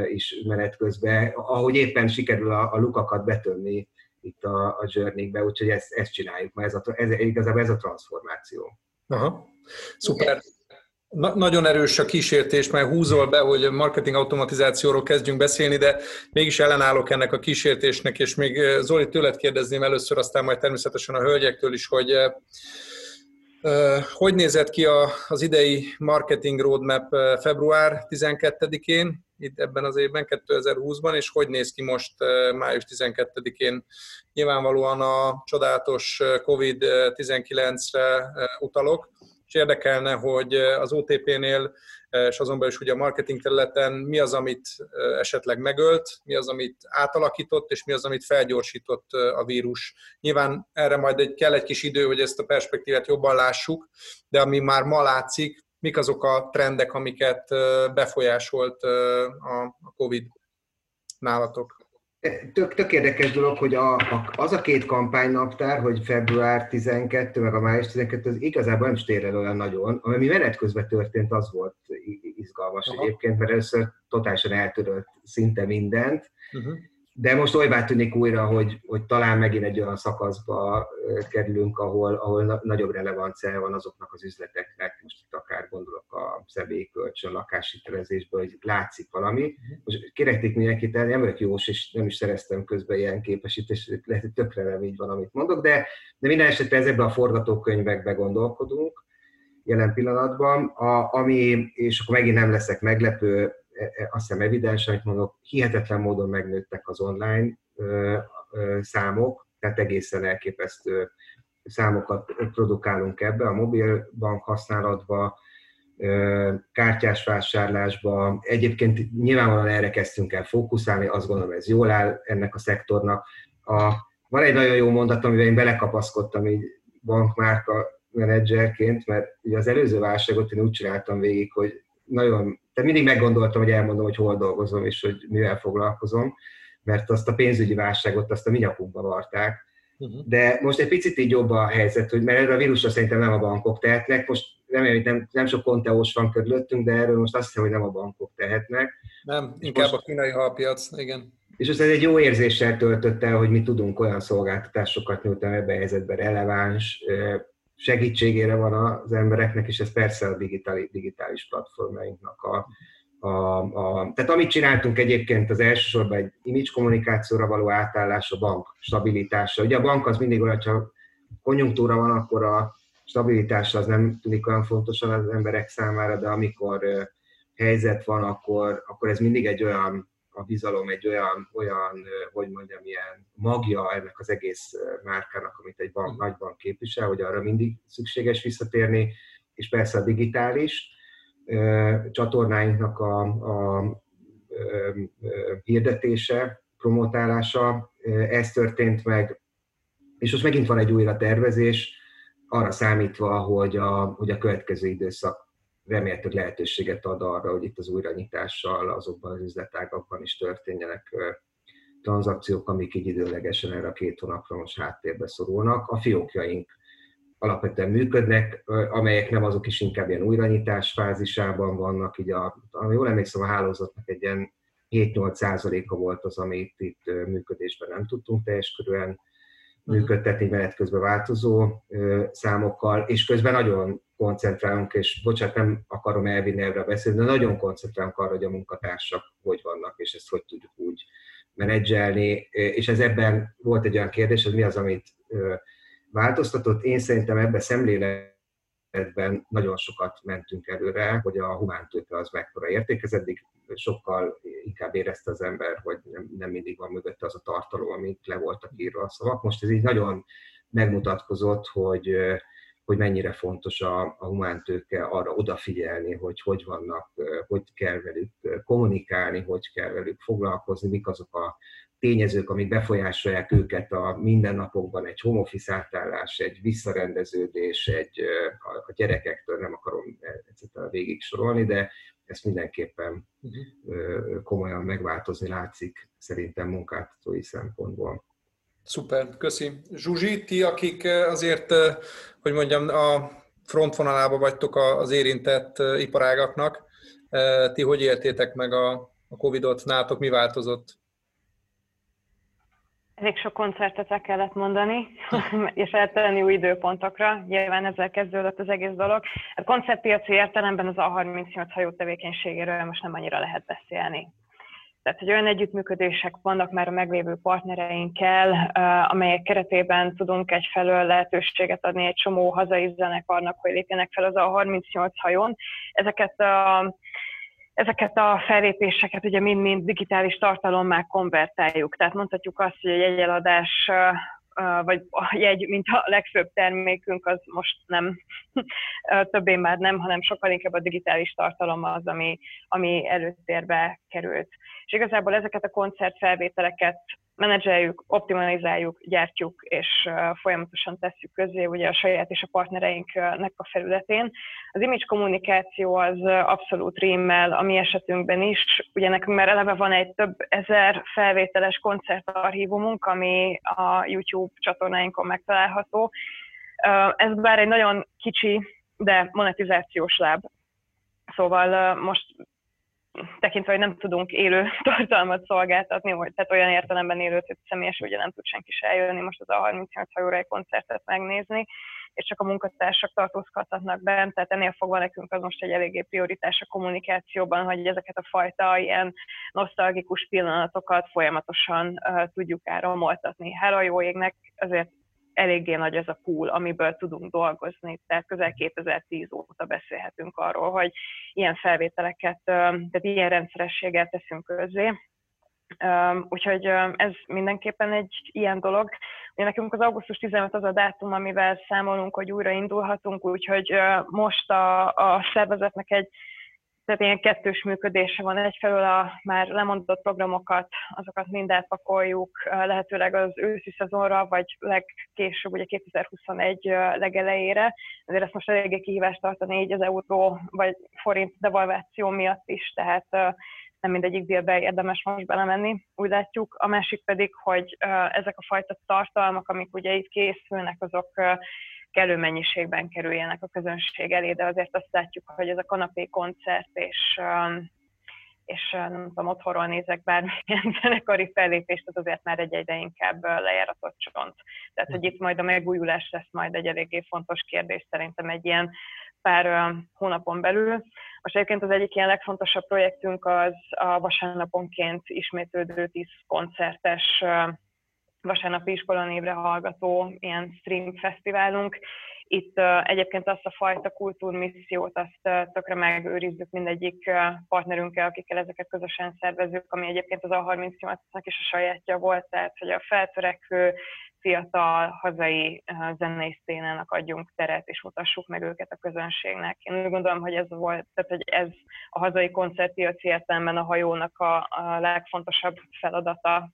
is menet közben, ahogy éppen sikerül a, a lukakat betömni itt a, a journey-be, úgyhogy ezt, ezt csináljuk, mert ez, a, ez, igazából ez a transformáció. Aha, szuper. Na, nagyon erős a kísértés, mert húzol be, hogy marketing automatizációról kezdjünk beszélni, de mégis ellenállok ennek a kísértésnek, és még Zoli tőled kérdezném először, aztán majd természetesen a hölgyektől is, hogy hogy nézett ki az idei marketing roadmap február 12-én, itt ebben az évben, 2020-ban, és hogy néz ki most május 12-én? Nyilvánvalóan a csodálatos COVID-19-re utalok, és érdekelne, hogy az OTP-nél és azon belül is ugye a marketing területen mi az, amit esetleg megölt, mi az, amit átalakított, és mi az, amit felgyorsított a vírus. Nyilván erre majd egy, kell egy kis idő, hogy ezt a perspektívát jobban lássuk, de ami már ma látszik, mik azok a trendek, amiket befolyásolt a COVID nálatok? Tök, tök érdekes dolog, hogy a, a, az a két kampánynaptár, hogy február 12 meg a május 12, az igazából nem stér el olyan nagyon. Ami menet közben történt, az volt izgalmas Aha. egyébként, mert először totálisan eltörölt szinte mindent, uh-huh de most olybá tűnik újra, hogy, hogy talán megint egy olyan szakaszba kerülünk, ahol, ahol nagyobb relevancia van azoknak az üzleteknek, most itt akár gondolok a személyi kölcsön, lakáshitelezésből, hogy látszik valami. Most kirekték mindenkit el, nem vagyok jós, és nem is szereztem közben ilyen képesítést, lehet, hogy tökre nem így van, amit mondok, de, de minden esetre ezekben a forgatókönyvekbe gondolkodunk jelen pillanatban, a, ami, és akkor megint nem leszek meglepő, azt hiszem evidens, amit mondok, hihetetlen módon megnőttek az online számok, tehát egészen elképesztő számokat produkálunk ebbe, a mobilbank használatba, kártyás vásárlásba. Egyébként nyilvánvalóan erre kezdtünk el fókuszálni, azt gondolom ez jól áll ennek a szektornak. A, van egy nagyon jó mondat, amivel én belekapaszkodtam így bankmárka menedzserként, mert ugye az előző válságot én úgy csináltam végig, hogy nagyon tehát mindig meggondoltam, hogy elmondom, hogy hol dolgozom és hogy mivel foglalkozom, mert azt a pénzügyi válságot azt a mi nyakunkba varták. Uh-huh. De most egy picit így jobb a helyzet, hogy mert erről a vírusra szerintem nem a bankok tehetnek. Most remélem, hogy nem, nem sok konteós van körülöttünk, de erről most azt hiszem, hogy nem a bankok tehetnek. Nem, inkább most, a kínai halpiac, igen. És az egy jó érzéssel töltött el, hogy mi tudunk olyan szolgáltatásokat nyújtani ebben a helyzetben releváns, segítségére van az embereknek, és ez persze a digitális, digitális platformjainknak a, a, a, tehát amit csináltunk egyébként az elsősorban egy image kommunikációra való átállás, a bank stabilitása. Ugye a bank az mindig olyan, ha konjunktúra van, akkor a stabilitás az nem tűnik olyan fontosan az emberek számára, de amikor helyzet van, akkor, akkor ez mindig egy olyan a bizalom egy olyan, olyan, hogy mondjam, ilyen magja ennek az egész márkának, amit egy bank, nagy bank képvisel, hogy arra mindig szükséges visszatérni, és persze a digitális csatornáinknak a, a, hirdetése, promotálása, ez történt meg, és most megint van egy újra tervezés, arra számítva, hogy a, hogy a következő időszak remélhetőleg lehetőséget ad arra, hogy itt az újranyitással azokban az üzletágakban is történjenek tranzakciók, amik így időlegesen erre a két hónapra most háttérbe szorulnak. A fiókjaink alapvetően működnek, amelyek nem azok is inkább ilyen újranyitás fázisában vannak, így a, ami jól emlékszem, a hálózatnak egy ilyen 7-8 százaléka volt az, amit itt működésben nem tudtunk teljes körülön működtetni menet közben változó számokkal, és közben nagyon koncentrálunk, és bocsánat, nem akarom elvinni erre a beszélni, de nagyon koncentrálunk arra, hogy a munkatársak hogy vannak, és ezt hogy tudjuk úgy menedzselni, és ez ebben volt egy olyan kérdés, hogy mi az, amit változtatott. Én szerintem ebben szemléletben nagyon sokat mentünk előre, hogy a humántőke az mekkora érték. Ez eddig sokkal inkább érezte az ember, hogy nem, nem mindig van mögötte az a tartalom, amik le voltak írva a szavak. Most ez így nagyon megmutatkozott, hogy hogy mennyire fontos a, a humántőke arra odafigyelni, hogy hogy vannak, hogy kell velük kommunikálni, hogy kell velük foglalkozni, mik azok a tényezők, amik befolyásolják őket a mindennapokban, egy home office átállás, egy visszarendeződés, egy, a gyerekektől nem akarom etc. végig sorolni, de ezt mindenképpen uh-huh. komolyan megváltozni látszik szerintem munkáltatói szempontból. Szuper, köszi. Zsuzsi, ti, akik azért, hogy mondjam, a frontvonalában vagytok az érintett iparágaknak, ti hogy éltétek meg a, a Covid-ot, nátok mi változott? Elég sok koncertet le kellett mondani, és eltenni új időpontokra. Nyilván ezzel kezdődött az egész dolog. A koncertpiaci értelemben az A38 hajó tevékenységéről most nem annyira lehet beszélni. Tehát, hogy olyan együttműködések vannak már a meglévő partnereinkkel, amelyek keretében tudunk egyfelől lehetőséget adni egy csomó hazai zenekarnak, hogy lépjenek fel az a 38 hajón. Ezeket a ezeket a fellépéseket ugye mind-mind digitális tartalommá konvertáljuk. Tehát mondhatjuk azt, hogy a jegyeladás vagy a jegy, mint a legfőbb termékünk, az most nem, többé már nem, hanem sokkal inkább a digitális tartalom az, ami, ami előtérbe került. És igazából ezeket a koncertfelvételeket menedzseljük, optimalizáljuk, gyártjuk, és folyamatosan tesszük közé ugye a saját és a partnereinknek a felületén. Az image kommunikáció az abszolút rímmel a mi esetünkben is. Ugye nekünk már eleve van egy több ezer felvételes koncertarchívumunk, ami a YouTube csatornáinkon megtalálható. Ez bár egy nagyon kicsi, de monetizációs láb. Szóval most tekintve, hogy nem tudunk élő tartalmat szolgáltatni, hogy, tehát olyan értelemben élő, hogy személyes, ugye nem tud senki se eljönni most az a 38 hajóra egy koncertet megnézni, és csak a munkatársak tartózkodhatnak bent, tehát ennél fogva nekünk az most egy eléggé prioritás a kommunikációban, hogy ezeket a fajta ilyen nosztalgikus pillanatokat folyamatosan uh, tudjuk áramoltatni. Hála jó égnek azért eléggé nagy ez a pool, amiből tudunk dolgozni. Tehát közel 2010 óta beszélhetünk arról, hogy ilyen felvételeket, tehát ilyen rendszerességgel teszünk közé. Úgyhogy ez mindenképpen egy ilyen dolog. Ugye nekünk az augusztus 15 az a dátum, amivel számolunk, hogy újra indulhatunk, úgyhogy most a, a szervezetnek egy tehát ilyen kettős működése van. Egyfelől a már lemondott programokat, azokat mind átpakoljuk, lehetőleg az őszi szezonra, vagy legkésőbb ugye 2021 legelejére. Ezért ezt most eléggé kihívást tartani így az euró vagy forint devalváció miatt is, tehát nem mindegyik délbe érdemes most belemenni, úgy látjuk. A másik pedig, hogy ezek a fajta tartalmak, amik ugye itt készülnek, azok kellő mennyiségben kerüljenek a közönség elé, de azért azt látjuk, hogy ez a kanapé koncert és um, és uh, nem tudom, otthonról nézek bármilyen zenekari fellépést, az azért már egy egyre inkább uh, lejáratott csont. Tehát, hogy itt majd a megújulás lesz majd egy eléggé fontos kérdés szerintem egy ilyen pár uh, hónapon belül. Most egyébként az egyik ilyen legfontosabb projektünk az a vasárnaponként ismétlődő 10 koncertes vasárnapi iskolanévre hallgató ilyen stream fesztiválunk. Itt uh, egyébként azt a fajta kultúrmissziót, azt uh, tökre megőrizzük mindegyik uh, partnerünkkel, akikkel ezeket közösen szervezünk, ami egyébként az A38-nak is a sajátja volt, tehát hogy a feltörekvő fiatal hazai zenei szénának adjunk teret, és mutassuk meg őket a közönségnek. Én úgy gondolom, hogy ez volt, tehát hogy ez a hazai koncertpiaci értelemben a hajónak a, a legfontosabb feladata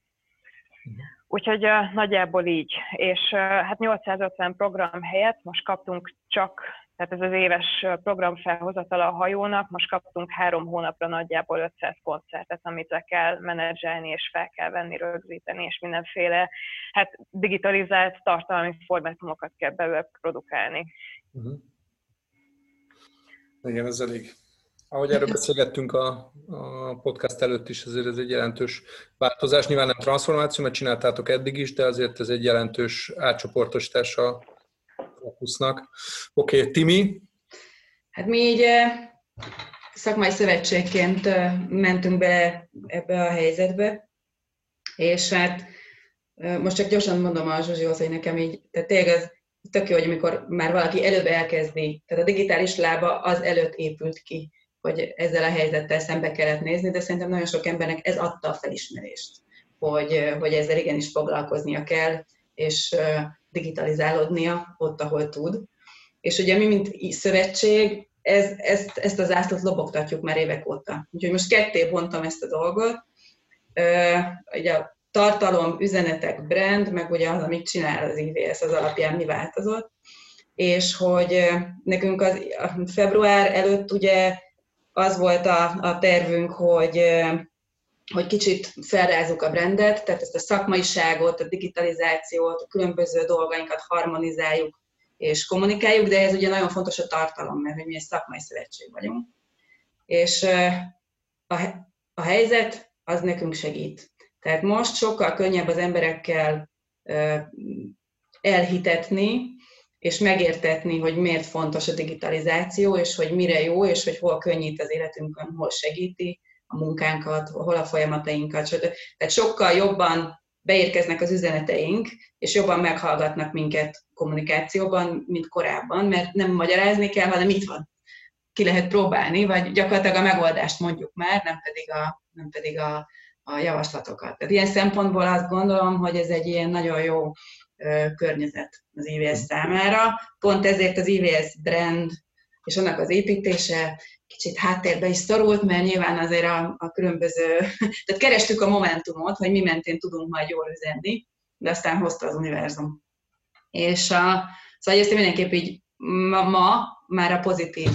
Úgyhogy uh, nagyjából így. És uh, hát 850 program helyett most kaptunk csak, tehát ez az éves program felhozatala a hajónak, most kaptunk három hónapra nagyjából 500 koncertet, amit le kell menedzselni, és fel kell venni, rögzíteni, és mindenféle hát digitalizált tartalmi formátumokat kell belőle produkálni. Uh-huh. Igen, ez elég ahogy erről beszélgettünk a, a podcast előtt is, azért ez egy jelentős változás. Nyilván nem transformáció, mert csináltátok eddig is, de azért ez egy jelentős átcsoportosítás a Focusnak. Oké, okay, Timi? Hát mi így eh, szakmai szövetségként eh, mentünk be ebbe a helyzetbe, és hát eh, most csak gyorsan mondom a Zsuzsihoz, hogy nekem így, tehát tényleg ez tök jó, hogy amikor már valaki előbb elkezdi, tehát a digitális lába az előtt épült ki hogy ezzel a helyzettel szembe kellett nézni, de szerintem nagyon sok embernek ez adta a felismerést, hogy, hogy ezzel igenis foglalkoznia kell, és digitalizálódnia ott, ahol tud. És ugye mi, mint szövetség, ez, ezt, ezt az ászlót lobogtatjuk már évek óta. Úgyhogy most ketté bontam ezt a dolgot. Ugye a tartalom, üzenetek, brand, meg ugye az, amit csinál az IVS, az alapján mi változott. És hogy nekünk az, február előtt ugye az volt a, a tervünk, hogy, hogy kicsit felrázzuk a brandet, tehát ezt a szakmaiságot, a digitalizációt, a különböző dolgainkat harmonizáljuk és kommunikáljuk, de ez ugye nagyon fontos a tartalom, mert mi egy szakmai szövetség vagyunk. És a, a helyzet az nekünk segít. Tehát most sokkal könnyebb az emberekkel elhitetni, és megértetni, hogy miért fontos a digitalizáció, és hogy mire jó, és hogy hol könnyít az életünkön, hol segíti a munkánkat, hol a folyamatainkat. Tehát sokkal jobban beérkeznek az üzeneteink, és jobban meghallgatnak minket kommunikációban, mint korábban, mert nem magyarázni kell, hanem itt van. Ki lehet próbálni, vagy gyakorlatilag a megoldást mondjuk már, nem pedig a, nem pedig a, a javaslatokat. Tehát ilyen szempontból azt gondolom, hogy ez egy ilyen nagyon jó környezet az IVS számára. Pont ezért az IVS brand és annak az építése kicsit háttérbe is szorult, mert nyilván azért a, a különböző, tehát kerestük a momentumot, hogy mi mentén tudunk majd jól üzenni, de aztán hozta az univerzum. És a, szóval ezt mindenképp így ma, ma már a pozitív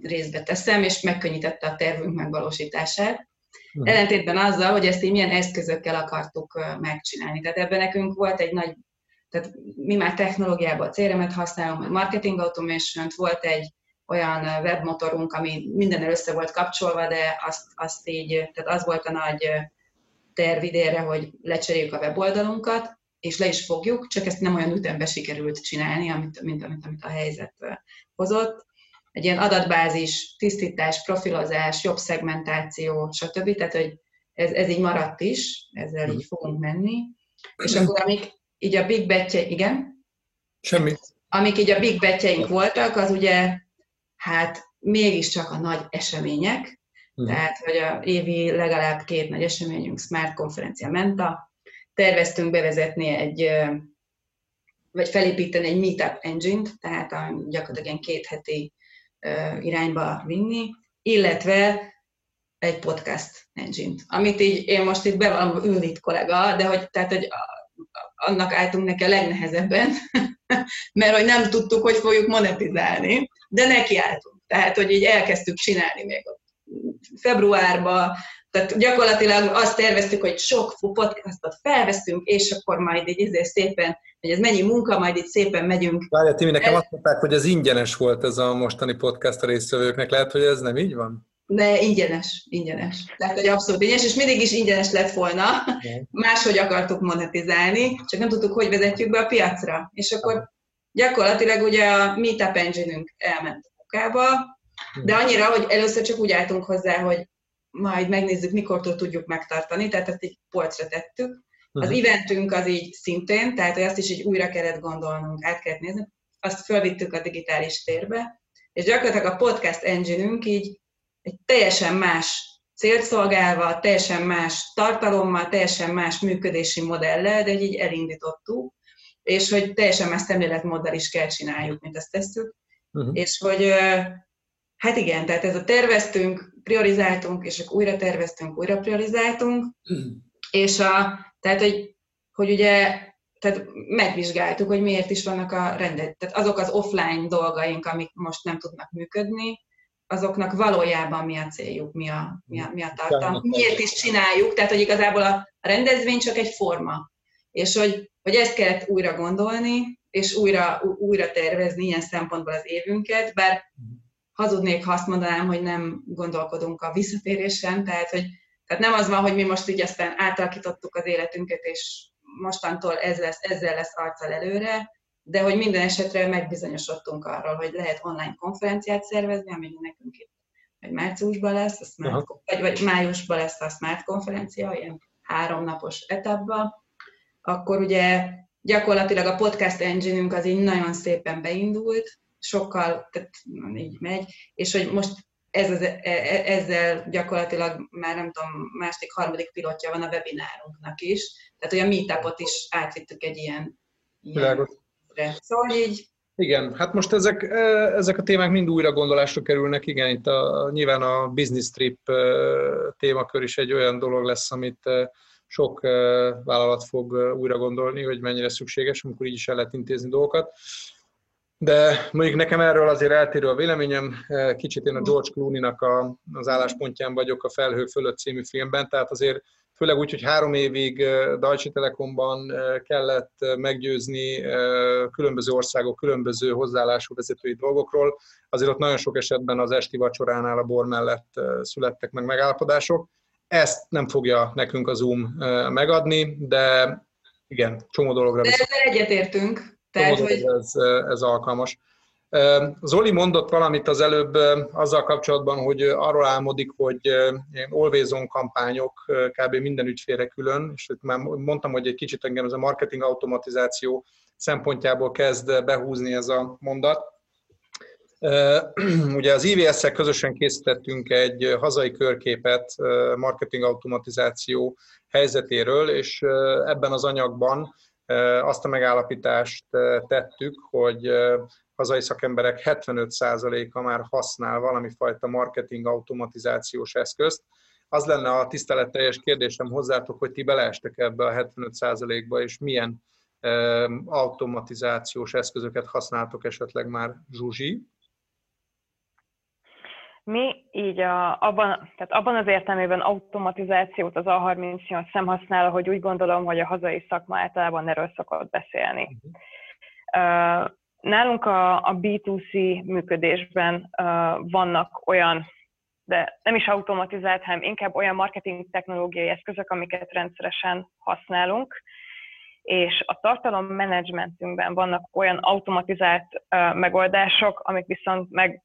részbe teszem, és megkönnyítette a tervünk megvalósítását. Hmm. Ellentétben azzal, hogy ezt így milyen eszközökkel akartuk megcsinálni. Tehát ebben nekünk volt egy nagy, tehát mi már technológiában a CRM-et használunk, marketing automation volt egy olyan webmotorunk, ami minden össze volt kapcsolva, de azt, azt így, tehát az volt a nagy terv idénre, hogy lecseréljük a weboldalunkat, és le is fogjuk, csak ezt nem olyan ütembe sikerült csinálni, amit, mint amit, amit a helyzet hozott. Egy ilyen adatbázis, tisztítás, profilozás, jobb szegmentáció, stb. Tehát, hogy ez, ez így maradt is, ezzel így fogunk menni. És akkor amik így a big betje, igen? Semmi. Amik így a big betjeink voltak, az ugye hát mégiscsak a nagy események, hmm. tehát hogy a évi legalább két nagy eseményünk, Smart konferencia Menta, terveztünk bevezetni egy, vagy felépíteni egy Meetup engine-t, tehát a, gyakorlatilag ilyen két heti irányba vinni, illetve egy podcast engine-t, amit így én most itt bevallom, ül itt kollega, de hogy, tehát, hogy annak álltunk neki a legnehezebben, mert hogy nem tudtuk, hogy fogjuk monetizálni, de nekiálltunk. Tehát, hogy így elkezdtük csinálni még ott februárban, tehát gyakorlatilag azt terveztük, hogy sok podcastot felveszünk, és akkor majd így izé szépen, hogy ez mennyi munka, majd itt szépen megyünk. Várja, Timi, nekem azt mondták, hogy ez ingyenes volt ez a mostani podcast résztvevőknek. Lehet, hogy ez nem így van? De ingyenes, ingyenes. Tehát, hogy abszolút ingyenes, és mindig is ingyenes lett volna. Máshogy akartuk monetizálni, csak nem tudtuk, hogy vezetjük be a piacra. És akkor gyakorlatilag ugye a Meetup engine elment a munkába, de annyira, hogy először csak úgy álltunk hozzá, hogy majd megnézzük, mikor tudjuk megtartani, tehát ezt így polcra tettük. Az uh-huh. eventünk az így szintén, tehát hogy azt is így újra kellett gondolnunk, át kellett nézni, azt fölvittük a digitális térbe, és gyakorlatilag a podcast engine így egy teljesen más célt szolgálva, teljesen más tartalommal, teljesen más működési modellel, de így elindítottuk, és hogy teljesen más szemléletmóddal is kell csináljuk, mint ezt tesszük, uh-huh. és hogy Hát igen, tehát ez a terveztünk, priorizáltunk, és akkor újra terveztünk, újra priorizáltunk, mm. és a, tehát, hogy, hogy ugye tehát megvizsgáltuk, hogy miért is vannak a rendet. Tehát azok az offline dolgaink, amik most nem tudnak működni, azoknak valójában mi a céljuk, mi a, mi a, mi a tartalom, miért is csináljuk, tehát hogy igazából a rendezvény csak egy forma, és hogy, hogy ezt kellett újra gondolni, és újra, újra tervezni ilyen szempontból az évünket, bár mm hazudnék, ha azt mondanám, hogy nem gondolkodunk a visszatérésen, tehát, hogy, tehát nem az van, hogy mi most így aztán átalakítottuk az életünket, és mostantól ez lesz, ezzel lesz arccal előre, de hogy minden esetre megbizonyosodtunk arról, hogy lehet online konferenciát szervezni, ami nekünk itt vagy márciusban lesz, a Smart, vagy, vagy májusban lesz a Smart konferencia, ilyen háromnapos etapban, akkor ugye gyakorlatilag a podcast engine az így nagyon szépen beindult, sokkal, tehát így megy, és hogy most ez az, e, e, ezzel gyakorlatilag már nem tudom, második, harmadik pilotja van a webinárunknak is, tehát hogy a meetupot is átvittük egy ilyen, ilyen Szóval így igen, hát most ezek, e, ezek a témák mind újra gondolásra kerülnek, igen, itt a, nyilván a business trip témakör is egy olyan dolog lesz, amit sok vállalat fog újra gondolni, hogy mennyire szükséges, amikor így is el lehet intézni dolgokat. De mondjuk nekem erről azért eltérő a véleményem, kicsit én a George Clooney-nak a, az álláspontján vagyok a Felhő fölött című filmben, tehát azért főleg úgy, hogy három évig Deutsche Telekomban kellett meggyőzni különböző országok különböző hozzáállású vezetői dolgokról, azért ott nagyon sok esetben az esti vacsoránál a bor mellett születtek meg megállapodások. Ezt nem fogja nekünk a Zoom megadni, de igen, csomó dologra De ezzel egyetértünk, tehát, hogy... ez, ez alkalmas. Zoli mondott valamit az előbb azzal kapcsolatban, hogy arról álmodik, hogy always on kampányok kb. minden ügyfélre külön, és már mondtam, hogy egy kicsit engem ez a marketing automatizáció szempontjából kezd behúzni ez a mondat. Ugye az IVS-szel közösen készítettünk egy hazai körképet marketing automatizáció helyzetéről, és ebben az anyagban azt a megállapítást tettük, hogy hazai szakemberek 75%-a már használ valami fajta marketing automatizációs eszközt. Az lenne a tiszteletteljes kérdésem hozzátok, hogy ti beleestek ebbe a 75%-ba, és milyen automatizációs eszközöket használtok esetleg már Zsuzsi? Mi így a, abban, tehát abban az értelmében automatizációt az A38 szem használ, hogy úgy gondolom, hogy a hazai szakma általában erről szokott beszélni. Uh-huh. Nálunk a, a B2C működésben uh, vannak olyan, de nem is automatizált, hanem inkább olyan marketing technológiai eszközök, amiket rendszeresen használunk, és a tartalommenedzsmentünkben vannak olyan automatizált uh, megoldások, amik viszont meg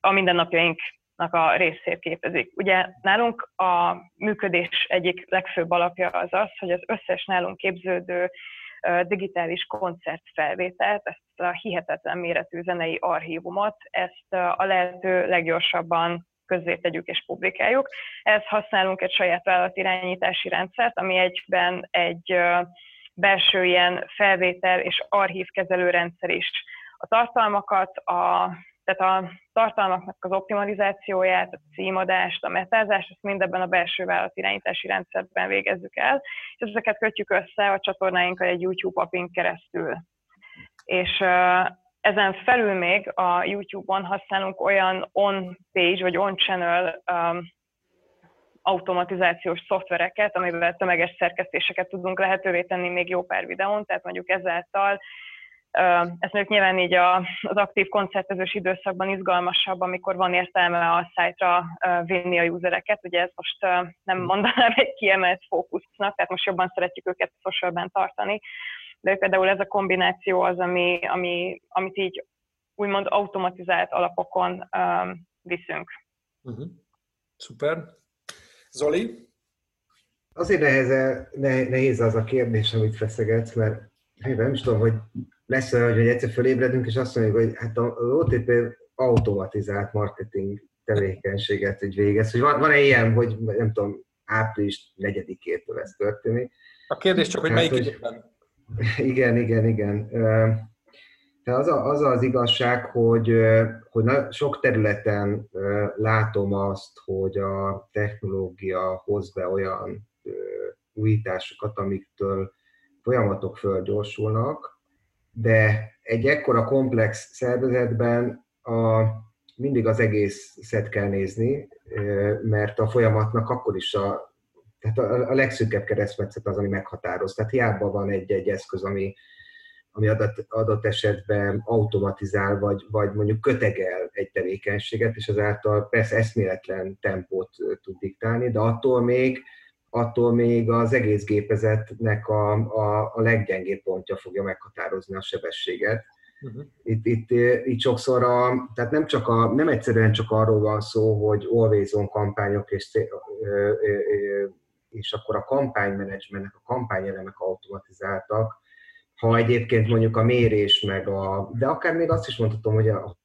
a mindennapjainknak a részét képezik. Ugye nálunk a működés egyik legfőbb alapja az az, hogy az összes nálunk képződő digitális koncertfelvételt, ezt a hihetetlen méretű zenei archívumot, ezt a lehető leggyorsabban közzé tegyük és publikáljuk. Ehhez használunk egy saját vállalatirányítási rendszert, ami egyben egy belső ilyen felvétel és archívkezelő rendszer is. A tartalmakat, a, tehát a tartalmaknak az optimalizációját, a címadást, a metázást, ezt mindebben a belső vállalatirányítási rendszerben végezzük el, és ezeket kötjük össze a csatornáinkkal egy YouTube appin keresztül. És ezen felül még a YouTube-on használunk olyan on-page vagy on-channel um, automatizációs szoftvereket, amivel tömeges szerkesztéseket tudunk lehetővé tenni még jó pár videón, tehát mondjuk ezáltal ez mondjuk nyilván így a, az aktív koncertezős időszakban izgalmasabb, amikor van értelme a szájtra vinni a usereket. Ugye ez most nem hmm. mondanám egy kiemelt fókusznak, tehát most jobban szeretjük őket socialben tartani, de például ez a kombináció az, ami, ami, amit így úgymond automatizált alapokon um, viszünk. Uh-huh. Szuper. Zoli? Azért nehéz, nehéz az a kérdés, amit feszegetsz, mert nem is tudom, hogy lesz olyan, hogy egyszer fölébredünk, és azt mondjuk, hogy hát az OTP automatizált marketing tevékenységet hogy végez. Hogy van, van-e ilyen, hogy nem tudom, április 4-től ez történik. A kérdés csak, hogy melyik időben. Igen, igen, igen. De az, a, az az igazság, hogy, hogy sok területen látom azt, hogy a technológia hoz be olyan újításokat, amiktől folyamatok fölgyorsulnak, de egy ekkora komplex szervezetben a, mindig az egészet kell nézni, mert a folyamatnak akkor is a, tehát a, a legszűkebb keresztmetszet az, ami meghatároz. Tehát hiába van egy-egy eszköz, ami, ami adott, adott esetben automatizál, vagy, vagy mondjuk kötegel egy tevékenységet, és ezáltal persze eszméletlen tempót tud diktálni, de attól még attól még az egész gépezetnek a, a, a leggyengébb pontja fogja meghatározni a sebességet. Uh-huh. Itt, itt, itt sokszor, a, tehát nem, csak a, nem egyszerűen csak arról van szó, hogy always on kampányok, és, és akkor a kampánymenedzsmentnek, a kampányelemek automatizáltak, ha egyébként mondjuk a mérés, meg a, de akár még azt is mondhatom, hogy a,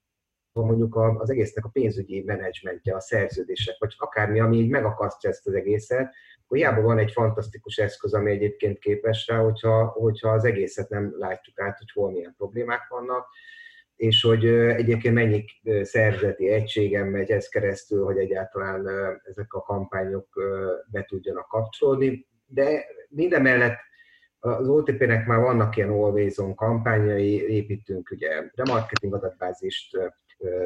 mondjuk az egésznek a pénzügyi menedzsmentje, a szerződések, vagy akármi, ami így megakasztja ezt az egészet, akkor hiába van egy fantasztikus eszköz, ami egyébként képes rá, hogyha, hogyha az egészet nem látjuk át, hogy hol milyen problémák vannak, és hogy egyébként mennyi szerzeti egységem megy ez keresztül, hogy egyáltalán ezek a kampányok be tudjanak kapcsolódni. De minden mellett az OTP-nek már vannak ilyen always on kampányai, építünk ugye remarketing adatbázist,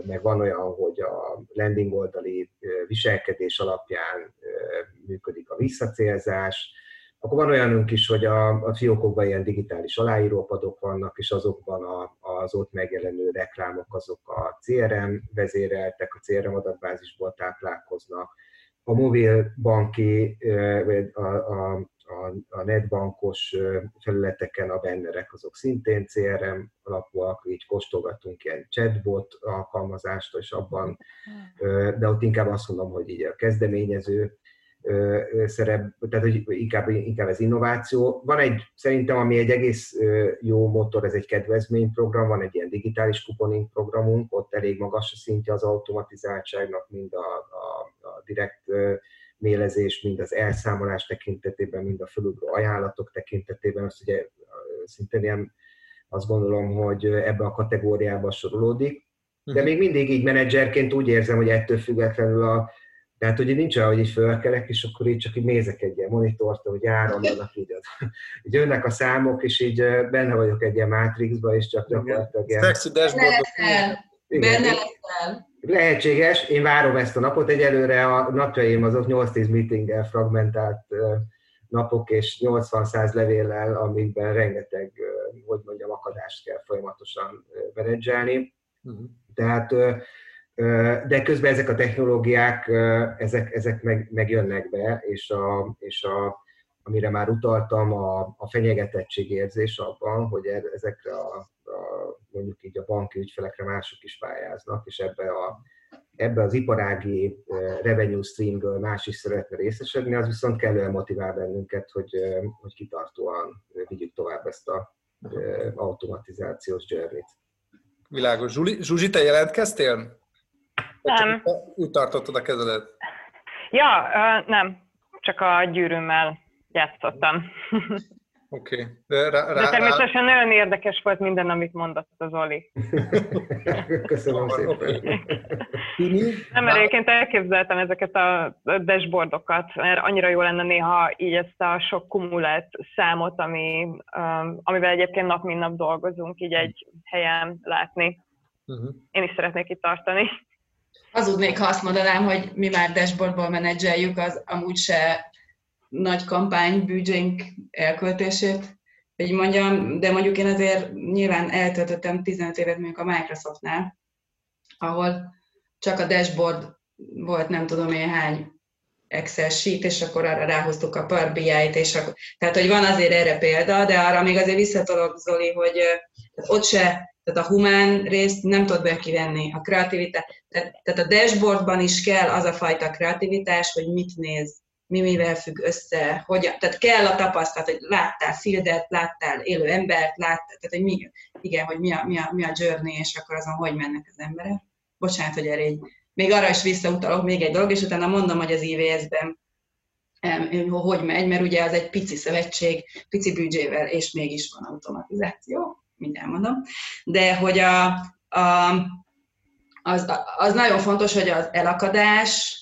meg van olyan, hogy a landing oldali viselkedés alapján működik a visszacélzás, akkor van olyanunk is, hogy a, a fiókokban ilyen digitális aláírópadok vannak, és azokban a, az ott megjelenő reklámok azok a CRM vezéreltek, a CRM adatbázisból táplálkoznak. A mobil banki, a, a, a, a netbankos felületeken a bennerek azok szintén CRM alapúak, így kóstolgatunk ilyen chatbot alkalmazást, és abban, de ott inkább azt mondom, hogy így a kezdeményező szerep, tehát hogy inkább, inkább ez innováció. Van egy, szerintem, ami egy egész jó motor, ez egy kedvezményprogram, van egy ilyen digitális kuponing programunk, ott elég magas a szintje az automatizáltságnak, mind a, a, a direkt mélezés, mind az elszámolás tekintetében, mind a fölugró ajánlatok tekintetében, azt ugye szintén ilyen azt gondolom, hogy ebbe a kategóriába sorolódik. De mhm. még mindig így menedzserként úgy érzem, hogy ettől függetlenül a tehát, hogy nincs olyan, hogy így fölkelek, és akkor így csak így nézek egy ilyen monitort, hogy áramlanak így, így jönnek a számok, és így benne vagyok egy ilyen matrixba, és csak gyakorlatilag ilyen... Sexy dashboardok. Benne leszel. Lehetséges, én várom ezt a napot, egyelőre a napjaim azok 8-10 meetinggel fragmentált napok és 80-100 levéllel, amikben rengeteg, hogy mondjam, akadást kell folyamatosan menedzselni. Uh-huh. Tehát de közben ezek a technológiák, ezek, ezek meg, megjönnek be, és, a, és a, amire már utaltam, a, a fenyegetettségérzés abban, hogy e, ezekre a, a, mondjuk így a banki ügyfelekre mások is pályáznak, és ebbe, a, ebbe az iparági revenue streamből más is szeretne részesedni, az viszont kellően motivál bennünket, hogy, hogy kitartóan vigyük tovább ezt a automatizációs journey-t. Világos. Zsuli, Zsuzsi, te jelentkeztél? Nem. Úgy tartottad a kezedet? Ja, nem. Csak a gyűrűmmel játszottam. Oké. Okay. De, rá, De természetesen rá... nagyon érdekes volt minden, amit mondott az Oli. Köszönöm szépen. Nem, mert egyébként elképzeltem ezeket a dashboardokat, mert annyira jó lenne néha így ezt a sok kumulált számot, ami, amivel egyébként nap mint nap dolgozunk, így egy helyen látni. Uh-huh. Én is szeretnék itt tartani. Hazudnék, ha azt mondanám, hogy mi már dashboardból menedzseljük az amúgy se nagy kampány büdzsénk elköltését, hogy mondjam, de mondjuk én azért nyilván eltöltöttem 15 évet mondjuk a Microsoftnál, ahol csak a dashboard volt nem tudom én hány Excel sheet, és akkor arra ráhoztuk a Power BI-t, és akkor, tehát hogy van azért erre példa, de arra még azért visszatolok, Zoli, hogy ott se tehát a humán részt nem tudod be kivenni, a kreativitás. Tehát, tehát a dashboardban is kell az a fajta kreativitás, hogy mit néz, mi mivel függ össze, hogy, tehát kell a tapasztalat, hogy láttál fieldet, láttál élő embert, láttál, tehát hogy mi, igen, hogy mi a, mi, a, mi a journey, és akkor azon hogy mennek az emberek. Bocsánat, hogy erre még arra is visszautalok még egy dolog, és utána mondom, hogy az IVS-ben hogy megy, mert ugye az egy pici szövetség, pici büdzsével, és mégis van automatizáció mindjárt mondom, de hogy a, a, az, az nagyon fontos, hogy az elakadás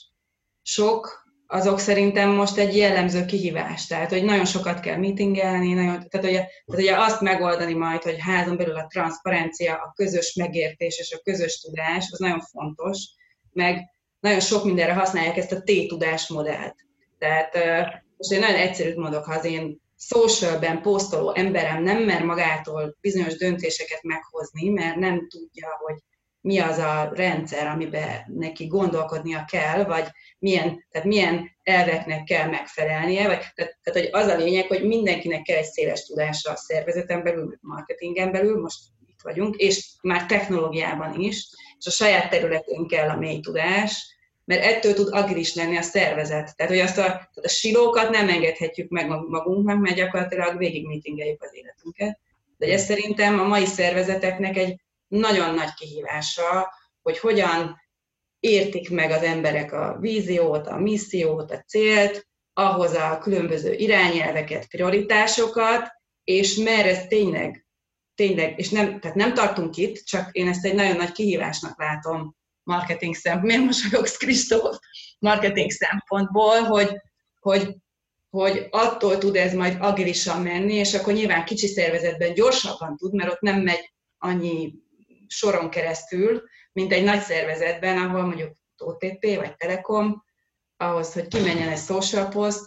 sok, azok szerintem most egy jellemző kihívás. Tehát, hogy nagyon sokat kell meetingelni, nagyon, tehát, ugye, tehát ugye azt megoldani majd, hogy házon belül a transzparencia, a közös megértés és a közös tudás, az nagyon fontos, meg nagyon sok mindenre használják ezt a T-tudás modellt. Tehát most én nagyon egyszerűt mondok, ha az én socialben posztoló emberem nem mer magától bizonyos döntéseket meghozni, mert nem tudja, hogy mi az a rendszer, amiben neki gondolkodnia kell, vagy milyen, tehát milyen elveknek kell megfelelnie, vagy, tehát, tehát hogy az a lényeg, hogy mindenkinek kell egy széles tudása a szervezeten belül, marketingen belül, most itt vagyunk, és már technológiában is, és a saját területén kell a mély tudás, mert ettől tud agilis lenni a szervezet. Tehát, hogy azt a, tehát a silókat nem engedhetjük meg magunknak, mert gyakorlatilag végig meetingeljük az életünket. De ez szerintem a mai szervezeteknek egy nagyon nagy kihívása, hogy hogyan értik meg az emberek a víziót, a missziót, a célt, ahhoz a különböző irányelveket, prioritásokat, és merre ez tényleg, tényleg, és nem, tehát nem tartunk itt, csak én ezt egy nagyon nagy kihívásnak látom marketing szempont, miért mosolyogsz Kristóf? Marketing szempontból, hogy, hogy, hogy attól tud ez majd agilisan menni, és akkor nyilván kicsi szervezetben gyorsabban tud, mert ott nem megy annyi soron keresztül, mint egy nagy szervezetben, ahol mondjuk OTP vagy Telekom, ahhoz, hogy kimenjen egy social post,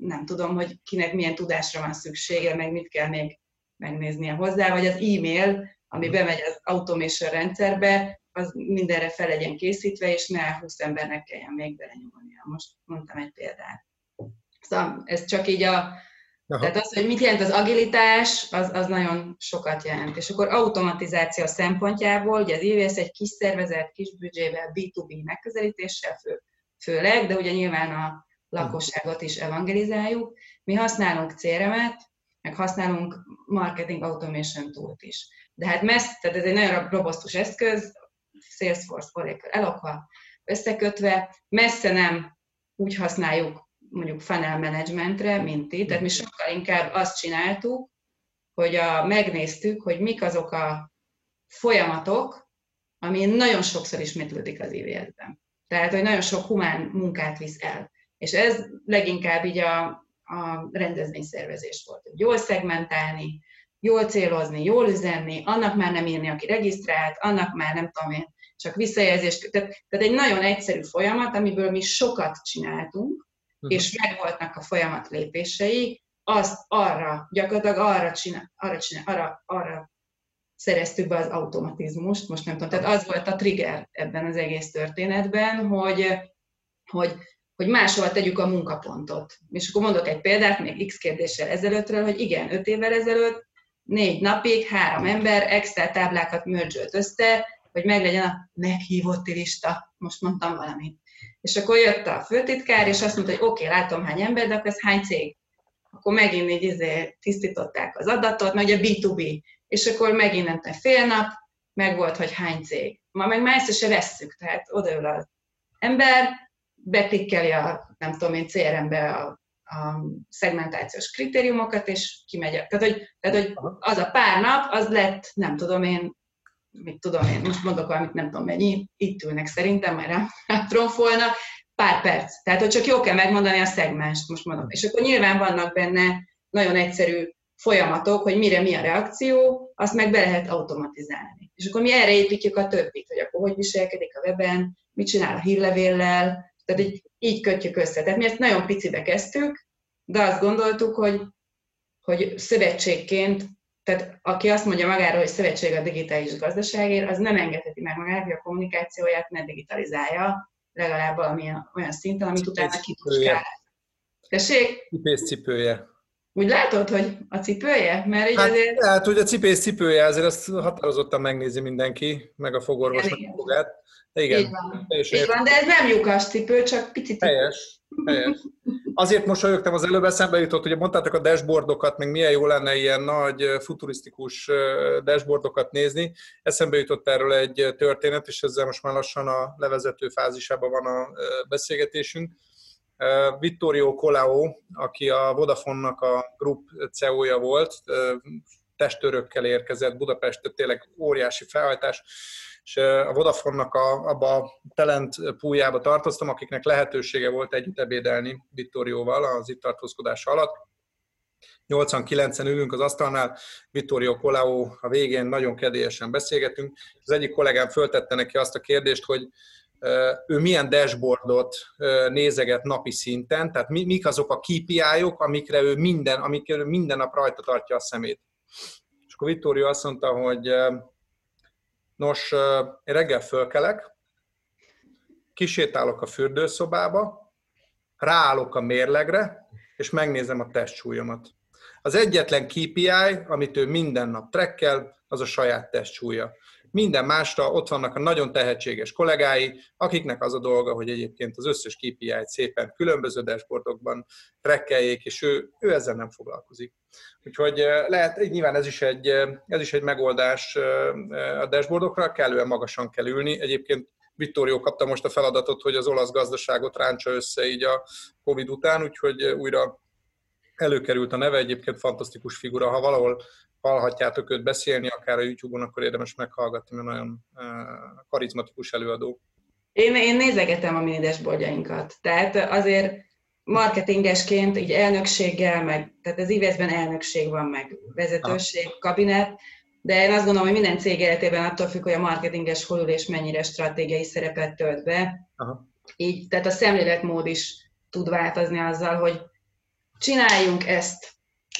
nem tudom, hogy kinek milyen tudásra van szüksége, meg mit kell még megnéznie hozzá, vagy az e-mail, ami bemegy az automation rendszerbe, az mindenre fel legyen készítve, és ne 20 embernek kelljen még belenyomnia. Most mondtam egy példát. Szóval ez csak így a... Aha. Tehát az, hogy mit jelent az agilitás, az, az nagyon sokat jelent. És akkor automatizáció szempontjából, ugye az IVS egy kis szervezet, kis büdzsével, B2B megközelítéssel fő, főleg, de ugye nyilván a lakosságot is evangelizáljuk. Mi használunk CRM-et, meg használunk marketing automation tool is. De hát messz, tehát ez egy nagyon robosztus eszköz, Salesforce, Oracle, Eloqua összekötve, messze nem úgy használjuk mondjuk funnel managementre, mint ti, tehát mi sokkal inkább azt csináltuk, hogy a, megnéztük, hogy mik azok a folyamatok, ami nagyon sokszor ismétlődik az ivs Tehát, hogy nagyon sok humán munkát visz el. És ez leginkább így a, a rendezvényszervezés volt. Jól szegmentálni, jól célozni, jól üzenni, annak már nem írni, aki regisztrált, annak már nem tudom én, csak visszajelzést. Tehát, tehát egy nagyon egyszerű folyamat, amiből mi sokat csináltunk, uh-huh. és megvoltnak a folyamat lépései, azt arra, gyakorlatilag arra, csinál, arra, csinál, arra, arra szereztük be az automatizmust, most nem tudom, tehát az volt a trigger ebben az egész történetben, hogy, hogy, hogy máshol tegyük a munkapontot. És akkor mondok egy példát, még x kérdéssel ezelőttről, hogy igen, öt évvel ezelőtt négy napig három ember Excel táblákat mörgyölt össze, hogy meglegyen a meghívott lista. Most mondtam valamit. És akkor jött a főtitkár, és azt mondta, hogy oké, okay, látom hány ember, de akkor ez hány cég? Akkor megint így izé tisztították az adatot, meg a B2B. És akkor megint nem fél nap, meg volt, hogy hány cég. Ma meg már ezt se vesszük, tehát odaül az ember, beklikkeli a, nem tudom én, CRM-be a a szegmentációs kritériumokat, és kimegy. Tehát hogy, tehát, hogy az a pár nap, az lett, nem tudom én, mit tudom én, most mondok valamit, nem tudom mennyi, itt ülnek szerintem, rám tronfolnak, pár perc. Tehát, hogy csak jó kell megmondani a szegmenst, most mondom. És akkor nyilván vannak benne nagyon egyszerű folyamatok, hogy mire mi a reakció, azt meg be lehet automatizálni. És akkor mi erre építjük a többit, hogy akkor hogy viselkedik a weben, mit csinál a hírlevéllel, tehát így, így kötjük össze. Tehát mi ezt nagyon picibe kezdtük, de azt gondoltuk, hogy, hogy szövetségként, tehát aki azt mondja magáról, hogy szövetség a digitális gazdaságért, az nem engedheti meg magának, hogy a kommunikációját ne digitalizálja, legalább valamilyen olyan szinten, amit utána ki tud Tessék? cipője. Úgy látod, hogy a cipője? Mert így hát, azért... Hát, hogy a cipész cipője, azért azt határozottan megnézi mindenki, meg a fogorvosnak fogát. Igen. Így van. Így van, de ez nem lyukas cipő, csak picit. Helyes. Helyes. Azért mosolyogtam az előbb, eszembe jutott, hogy mondtátok a dashboardokat, meg milyen jó lenne ilyen nagy futurisztikus dashboardokat nézni. Eszembe jutott erről egy történet, és ezzel most már lassan a levezető fázisában van a beszélgetésünk. Vittorio Colao, aki a Vodafone-nak a group CEO-ja volt, testőrökkel érkezett Budapestre, tényleg óriási felhajtás, és a Vodafone-nak a, abba a talent púljába tartoztam, akiknek lehetősége volt együtt ebédelni Vittorióval az itt tartózkodása alatt. 89-en ülünk az asztalnál, Vittorio Colau a végén nagyon kedélyesen beszélgetünk. Az egyik kollégám föltette neki azt a kérdést, hogy ő milyen dashboardot nézeget napi szinten, tehát mik azok a KPI-ok, amikre ő minden, amikre ő minden nap rajta tartja a szemét. És akkor Vittorio azt mondta, hogy Nos, én reggel fölkelek, kisétálok a fürdőszobába, ráállok a mérlegre, és megnézem a testsúlyomat. Az egyetlen KPI, amit ő minden nap trekkel, az a saját testsúlya. Minden másra ott vannak a nagyon tehetséges kollégái, akiknek az a dolga, hogy egyébként az összes KPI-t szépen különböző dashboardokban trekkeljék, és ő, ő ezzel nem foglalkozik. Úgyhogy lehet, nyilván ez is egy, ez is egy megoldás a dashboardokra, kellően magasan kell ülni. Egyébként Vittorio kapta most a feladatot, hogy az olasz gazdaságot ráncsa össze így a Covid után, úgyhogy újra előkerült a neve, egyébként fantasztikus figura. Ha valahol hallhatjátok őt beszélni, akár a YouTube-on, akkor érdemes meghallgatni, mert nagyon karizmatikus előadó. Én, én nézegetem a dashboardjainkat. Tehát azért marketingesként, így elnökséggel, meg, tehát az IVS-ben elnökség van, meg vezetőség, kabinet, de én azt gondolom, hogy minden cég életében attól függ, hogy a marketinges hol ül és mennyire stratégiai szerepet tölt be. Aha. Így, tehát a szemléletmód is tud változni azzal, hogy csináljunk ezt,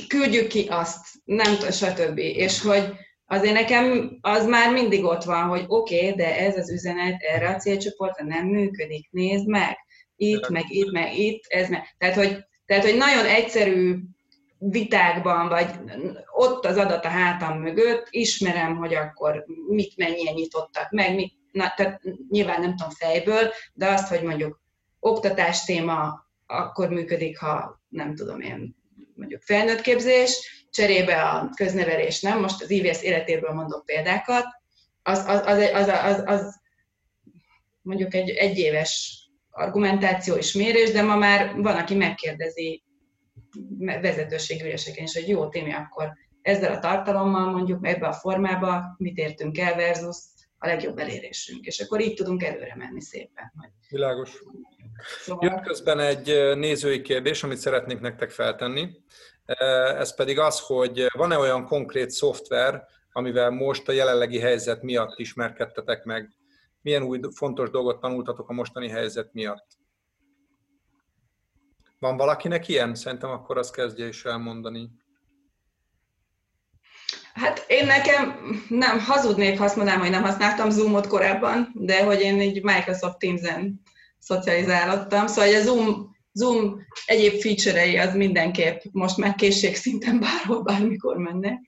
küldjük ki azt, nem stb. És hogy azért nekem az már mindig ott van, hogy oké, okay, de ez az üzenet erre a célcsoportra nem működik, nézd meg itt, meg itt, meg itt, ez meg. Tehát, hogy, tehát, hogy nagyon egyszerű vitákban, vagy ott az adat a hátam mögött, ismerem, hogy akkor mit mennyien nyitottak meg, mit, na, tehát nyilván nem tudom fejből, de azt, hogy mondjuk oktatás téma akkor működik, ha nem tudom én, mondjuk felnőtt képzés, cserébe a köznevelés nem, most az IVS életéből mondok példákat, az, az, az, az, az, az mondjuk egy egyéves argumentáció és mérés, de ma már van, aki megkérdezi vezetőségüléseken is, hogy jó, Témi, akkor ezzel a tartalommal mondjuk ebbe a formába mit értünk el versus a legjobb elérésünk. És akkor így tudunk előre menni szépen. Világos. Szóval... Jön közben egy nézői kérdés, amit szeretnék nektek feltenni. Ez pedig az, hogy van-e olyan konkrét szoftver, amivel most a jelenlegi helyzet miatt ismerkedtetek meg? Milyen új fontos dolgot tanultatok a mostani helyzet miatt? Van valakinek ilyen? Szerintem akkor azt kezdje is elmondani. Hát én nekem nem hazudnék, ha azt mondanám, hogy nem használtam Zoomot korábban, de hogy én így Microsoft Teams-en szocializálódtam. Szóval a Zoom, Zoom egyéb feature-ei az mindenképp most már készségszinten bárhol, bármikor mennek.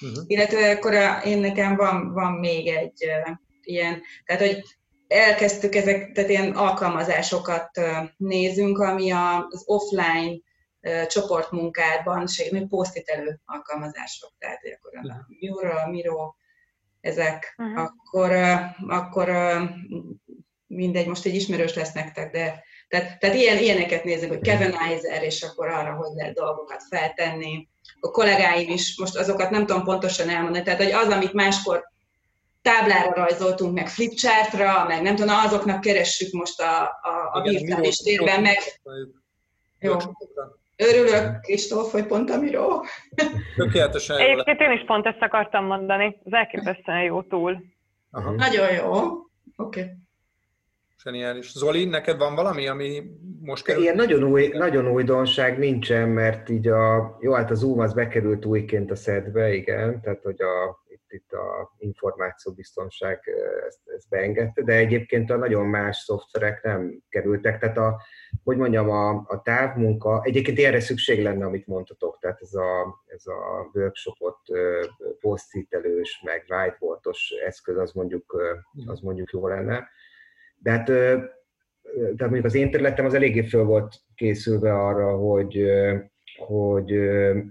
Uh-huh. Illetve akkor a, én nekem van, van még egy uh, ilyen, tehát hogy elkezdtük ezek, tehát ilyen alkalmazásokat uh, nézünk, ami a, az offline uh, csoportmunkában segít, posztitelő alkalmazások, tehát akkor a Miro, Miro, ezek, uh-huh. akkor, uh, akkor uh, mindegy, most egy ismerős lesz nektek, de tehát, tehát ilyen, ilyeneket nézünk, hogy Kevenizer, és akkor arra, hogy lehet dolgokat feltenni. A kollégáim is, most azokat nem tudom pontosan elmondani, tehát hogy az, amit máskor táblára rajzoltunk, meg flipchartra, meg nem tudom, azoknak keressük most a, a, a virtuális térben, meg... Jó. Örülök, Kristóf, hogy pont a Miro. Tökéletesen. Egyébként én is pont ezt akartam mondani. Az elképesztően jó túl. Aha. Nagyon jó. Oké. Okay. Zseniális. Zoli, neked van valami, ami most kerül? Ilyen nagyon új, nagyon újdonság nincsen, mert így a, jó, hát az Zoom az bekerült újként a szedbe, igen, tehát hogy a, itt, itt a információbiztonság ezt, ezt beengedte, de egyébként a nagyon más szoftverek nem kerültek, tehát a, hogy mondjam, a, a távmunka, egyébként erre szükség lenne, amit mondtatok, tehát ez a, ez a workshopot posztítelős, meg whiteboardos eszköz, az mondjuk, az mondjuk jó lenne de hát tehát mondjuk az én területem az eléggé föl volt készülve arra, hogy, hogy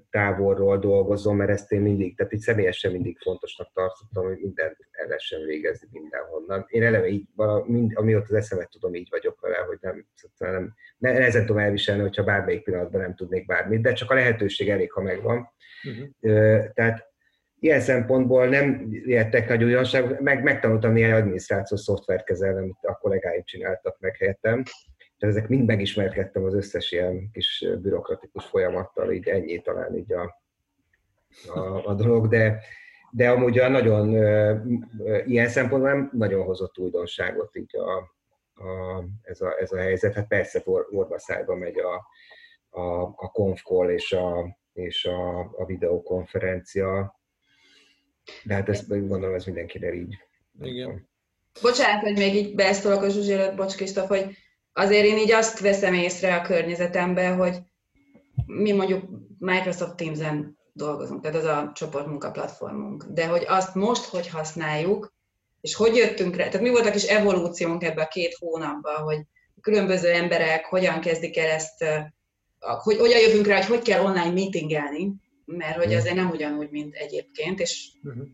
távolról dolgozom, mert ezt én mindig, tehát így személyesen mindig fontosnak tartottam, hogy mindent el lehessen végezni mindenhonnan. Én eleve így, mind, amióta az eszemet tudom, így vagyok vele, hogy nem, nem ne, nehezen tudom elviselni, hogyha bármelyik pillanatban nem tudnék bármit, de csak a lehetőség elég, ha megvan. Uh-huh. Tehát ilyen szempontból nem értek nagy újdonság, meg, megtanultam néhány adminisztrációs szoftvert kezelni, amit a kollégáim csináltak meg helyettem. Tehát ezek mind megismerkedtem az összes ilyen kis bürokratikus folyamattal, így ennyi talán így a, a, a dolog, de, de amúgy a nagyon ilyen szempontból nem nagyon hozott újdonságot így a, a, ez, a, ez a helyzet. Hát persze orvaszájba megy a, a, a konfkol és a, és a, a videokonferencia, de hát ezt gondolom, ez mindenkire így. Igen. Bocsánat, hogy még így beesztolok a Zsuzsi bocs Krisztof, hogy azért én így azt veszem észre a környezetemben, hogy mi mondjuk Microsoft Teams-en dolgozunk, tehát az a csoportmunka platformunk, de hogy azt most, hogy használjuk, és hogy jöttünk rá, tehát mi volt a kis evolúciónk ebbe a két hónapban, hogy különböző emberek hogyan kezdik el ezt, hogy hogyan jövünk rá, hogy hogy kell online meetingelni, mert hogy azért nem ugyanúgy, mint egyébként, és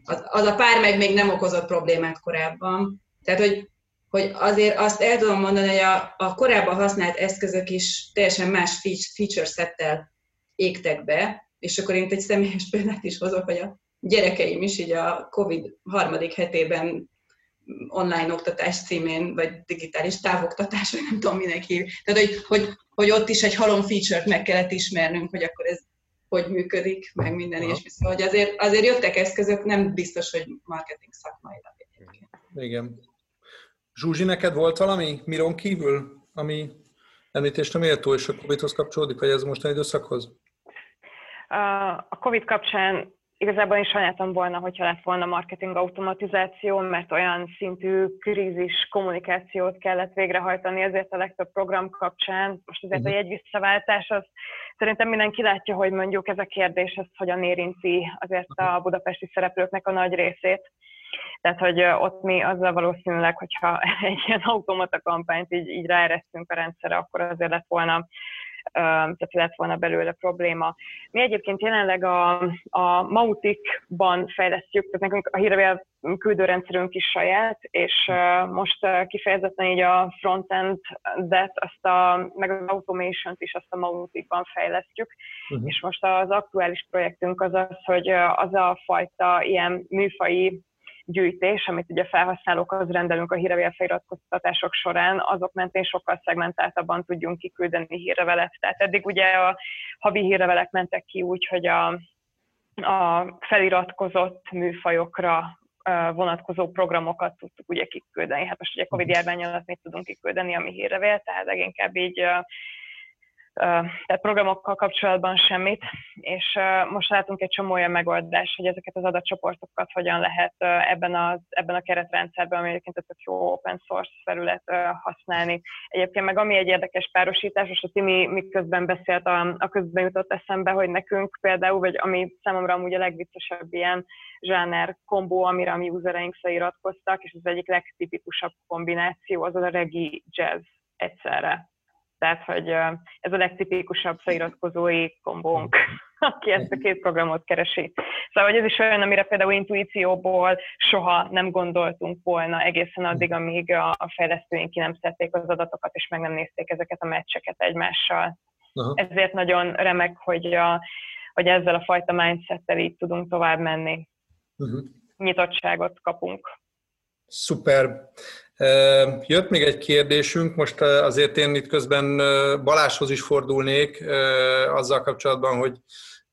az, az a pár meg még nem okozott problémát korábban. Tehát, hogy, hogy azért azt el tudom mondani, hogy a, a korábban használt eszközök is teljesen más feature settel égtek be, és akkor én egy személyes példát is hozok, hogy a gyerekeim is így a COVID harmadik hetében online oktatás címén, vagy digitális távoktatás, vagy nem tudom minek hív. Tehát, hogy, hogy, hogy ott is egy halom feature-t meg kellett ismernünk, hogy akkor ez hogy működik, meg minden és Szóval, hogy azért, azért jöttek eszközök, nem biztos, hogy marketing szakmailag egyébként. Igen. Zsuzsi, neked volt valami Miron kívül, ami említésre méltó, és a Covid-hoz kapcsolódik, vagy ez most egy időszakhoz? A Covid kapcsán igazából én sajnáltam volna, hogyha lett volna marketing automatizáció, mert olyan szintű krízis kommunikációt kellett végrehajtani, ezért a legtöbb program kapcsán, most azért a mhm. jegyvisszaváltás, az szerintem mindenki látja, hogy mondjuk ez a kérdés, ez hogyan érinti azért a budapesti szereplőknek a nagy részét. Tehát, hogy ott mi azzal valószínűleg, hogyha egy ilyen automata kampányt így, így ráeresztünk a rendszerre, akkor azért lett volna tehát lett volna belőle probléma. Mi egyébként jelenleg a, a Mautic-ban fejlesztjük, tehát nekünk a hírlevél küldőrendszerünk is saját, és most kifejezetten így a frontend-et, azt a, meg az automation-t is azt a Mautic-ban fejlesztjük, uh-huh. és most az aktuális projektünk az az, hogy az a fajta ilyen műfai gyűjtés, amit ugye felhasználókhoz rendelünk a hírevél feliratkoztatások során, azok mentén sokkal szegmentáltabban tudjunk kiküldeni hírlevelet. Tehát eddig ugye a havi hírlevelek mentek ki úgy, hogy a, a feliratkozott műfajokra vonatkozó programokat tudtuk ugye kiküldeni. Hát most ugye Covid járvány alatt mit tudunk kiküldeni, ami hírlevél, tehát leginkább így tehát programokkal kapcsolatban semmit, és most látunk egy csomó olyan megoldást, hogy ezeket az adatcsoportokat hogyan lehet ebben, az, ebben a keretrendszerben, ami egyébként egy jó open source felület használni. Egyébként meg ami egy érdekes párosítás, most a Timi miközben beszélt, a, a közben jutott eszembe, hogy nekünk például, vagy ami számomra amúgy a legviccesebb ilyen zsáner kombó, amire a mi usereink feliratkoztak, és az egyik legtipikusabb kombináció az a regi jazz egyszerre tehát, hogy ez a legtipikusabb feliratkozói kombónk, aki ezt a két programot keresi. Szóval, hogy ez is olyan, amire például intuícióból soha nem gondoltunk volna egészen addig, amíg a fejlesztőink ki nem szedték az adatokat, és meg nem nézték ezeket a meccseket egymással. Aha. Ezért nagyon remek, hogy, a, hogy ezzel a fajta mindsettel így tudunk tovább menni. Uh-huh. Nyitottságot kapunk. Szuper. Jött még egy kérdésünk, most azért én itt közben Baláshoz is fordulnék azzal kapcsolatban, hogy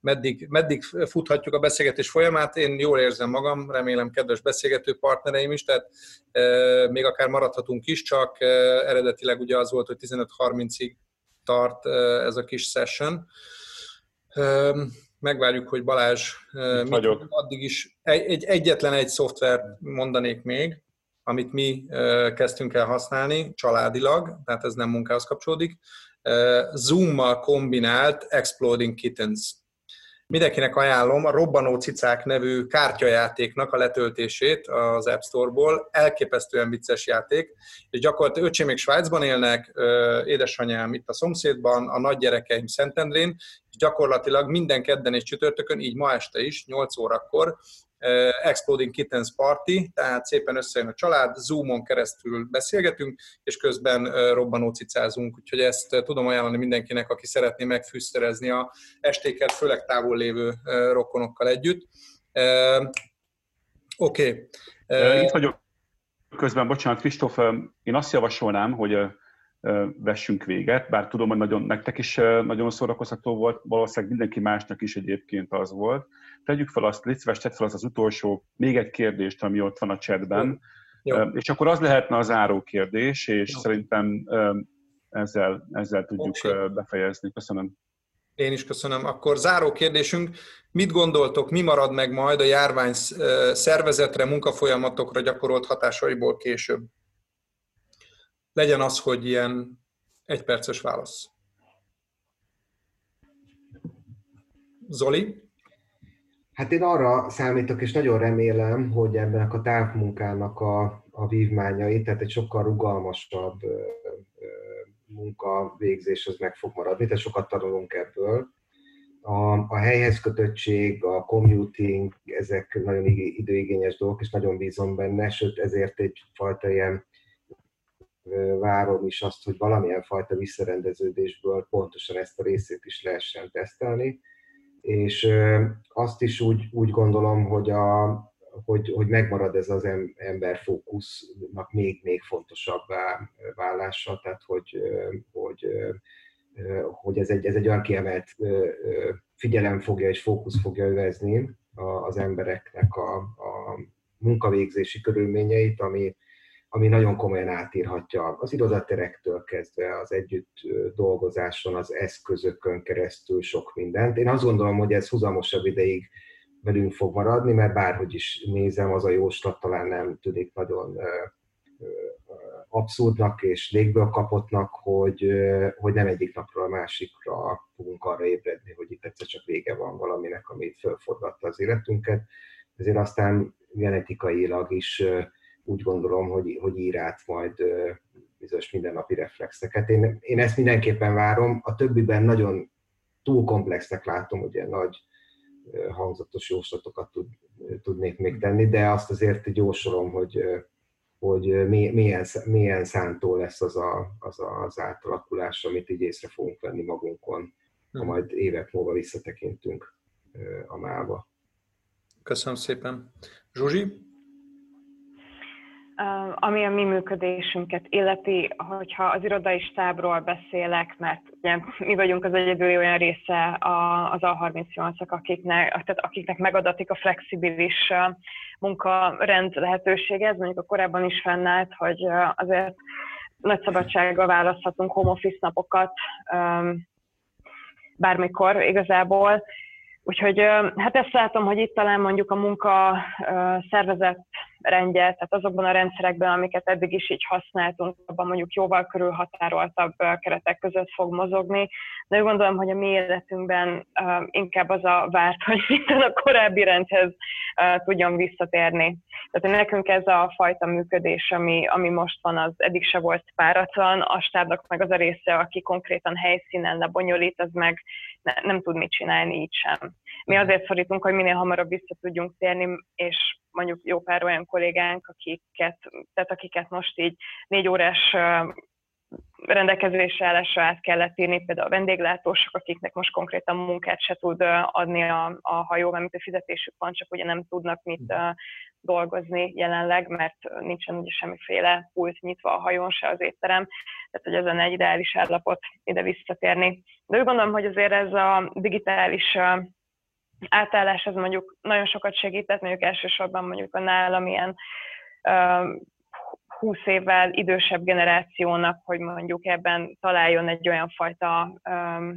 meddig, meddig futhatjuk a beszélgetés folyamát. Én jól érzem magam, remélem kedves beszélgető partnereim is, tehát még akár maradhatunk is, csak eredetileg ugye az volt, hogy 15.30-ig tart ez a kis session. Megvárjuk, hogy Balázs mit addig is. Egy, egy, egyetlen egy szoftver mondanék még, amit mi kezdtünk el használni családilag, tehát ez nem munkához kapcsolódik, Zoom-mal kombinált Exploding Kittens. Mindenkinek ajánlom a Robbanó Cicák nevű kártyajátéknak a letöltését az App Store-ból. Elképesztően vicces játék, és gyakorlatilag öcsém még Svájcban élnek, édesanyám itt a szomszédban, a nagygyerekeim Szentendrén, és gyakorlatilag minden kedden és csütörtökön, így ma este is, 8 órakor Exploding Kittens Party, tehát szépen összejön a család, Zoomon keresztül beszélgetünk, és közben robbanó cicázunk, úgyhogy ezt tudom ajánlani mindenkinek, aki szeretné megfűszerezni a estéket, főleg távol lévő rokonokkal együtt. Oké. Okay. Itt vagyok közben, bocsánat, Kristóf, én azt javasolnám, hogy vessünk véget, bár tudom, hogy nagyon, nektek is nagyon szórakoztató volt, valószínűleg mindenki másnak is egyébként az volt. Tegyük fel azt, szíves, tedd fel az az utolsó, még egy kérdést, ami ott van a chatben, Jó. És akkor az lehetne a záró kérdés, és Jó. szerintem ezzel, ezzel tudjuk okay. befejezni. Köszönöm. Én is köszönöm. Akkor záró kérdésünk, mit gondoltok, mi marad meg majd a járvány szervezetre, munkafolyamatokra gyakorolt hatásaiból később? Legyen az, hogy ilyen egyperces válasz. Zoli? Hát én arra számítok, és nagyon remélem, hogy ebben a távmunkának a, a vívmányai, tehát egy sokkal rugalmasabb munkavégzés az meg fog maradni, tehát sokat tanulunk ebből. A, a helyhez kötöttség, a commuting, ezek nagyon időigényes dolgok, és nagyon bízom benne, sőt ezért egyfajta ilyen várom is azt, hogy valamilyen fajta visszarendeződésből pontosan ezt a részét is lehessen tesztelni, és azt is úgy, úgy gondolom, hogy, a, hogy, hogy megmarad ez az emberfókusznak még, még fontosabb vállása, tehát hogy, hogy, hogy ez, egy, ez egy olyan kiemelt figyelem fogja és fókusz fogja övezni az embereknek a, a munkavégzési körülményeit, ami, ami nagyon komolyan átírhatja az irodaterektől kezdve az együtt dolgozáson, az eszközökön keresztül sok mindent. Én azt gondolom, hogy ez húzamosabb ideig velünk fog maradni, mert bárhogy is nézem, az a jóslat talán nem tűnik nagyon abszurdnak és légből kapottnak, hogy, hogy nem egyik napról a másikra fogunk arra ébredni, hogy itt egyszer csak vége van valaminek, amit fölforgatta az életünket. Ezért aztán genetikailag is úgy gondolom, hogy, hogy ír át majd bizonyos mindennapi reflexeket. Én, én ezt mindenképpen várom, a többiben nagyon túl komplexnek látom, ugye nagy hangzatos jóslatokat tud, tudnék még tenni, de azt azért jósolom, hogy, hogy milyen, milyen szántó lesz az, a, az a, az átalakulás, amit így észre fogunk venni magunkon, ha mhm. majd évek múlva visszatekintünk a mába. Köszönöm szépen. Zsuzsi? Ami a mi működésünket illeti, hogyha az irodai stábról beszélek, mert ugye mi vagyunk az egyedüli olyan része az A38-ak, akiknek, tehát akiknek megadatik a flexibilis munkarend lehetősége, ez mondjuk a korábban is fennállt, hogy azért nagy szabadsággal választhatunk home office napokat bármikor igazából, Úgyhogy hát ezt látom, hogy itt talán mondjuk a munka szervezet rendje, tehát azokban a rendszerekben, amiket eddig is így használtunk, abban mondjuk jóval körülhatároltabb keretek között fog mozogni. De úgy gondolom, hogy a mi életünkben inkább az a várt, hogy minden a korábbi rendhez tudjon visszatérni. Tehát nekünk ez a fajta működés, ami, ami most van, az eddig se volt páratlan, a stábnak meg az a része, aki konkrétan helyszínen lebonyolít, az meg ne, nem tud mit csinálni így sem. Mi azért szorítunk, hogy minél hamarabb vissza tudjunk térni, és mondjuk jó pár olyan kollégánk, akiket, tehát akiket most így négy órás rendelkezésre állásra át kellett írni, például a vendéglátósok, akiknek most konkrétan munkát se tud adni a, a hajó, mert a fizetésük van, csak ugye nem tudnak mit uh, dolgozni jelenleg, mert nincsen ugye semmiféle pult nyitva a hajón se az étterem, tehát hogy ezen egy ideális állapot ide visszatérni. De úgy gondolom, hogy azért ez a digitális átállás az mondjuk nagyon sokat segített, mondjuk elsősorban mondjuk a nálam ilyen 20 évvel idősebb generációnak, hogy mondjuk ebben találjon egy olyan fajta um,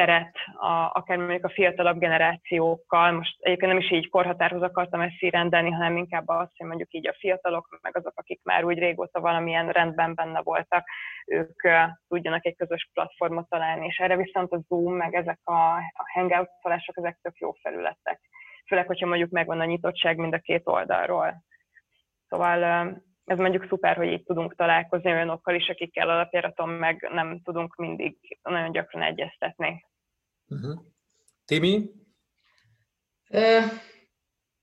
teret, a, akár mondjuk a fiatalabb generációkkal. Most egyébként nem is így korhatárhoz akartam ezt így rendelni, hanem inkább azt, hogy mondjuk így a fiatalok, meg azok, akik már úgy régóta valamilyen rendben benne voltak, ők uh, tudjanak egy közös platformot találni, és erre viszont a Zoom, meg ezek a, a hangout szolások, ezek tök jó felületek. Főleg, hogyha mondjuk megvan a nyitottság mind a két oldalról. Szóval ez mondjuk szuper, hogy így tudunk találkozni olyanokkal is, akikkel alapjáraton meg nem tudunk mindig nagyon gyakran egyeztetni. Uh-huh. Timi? Uh,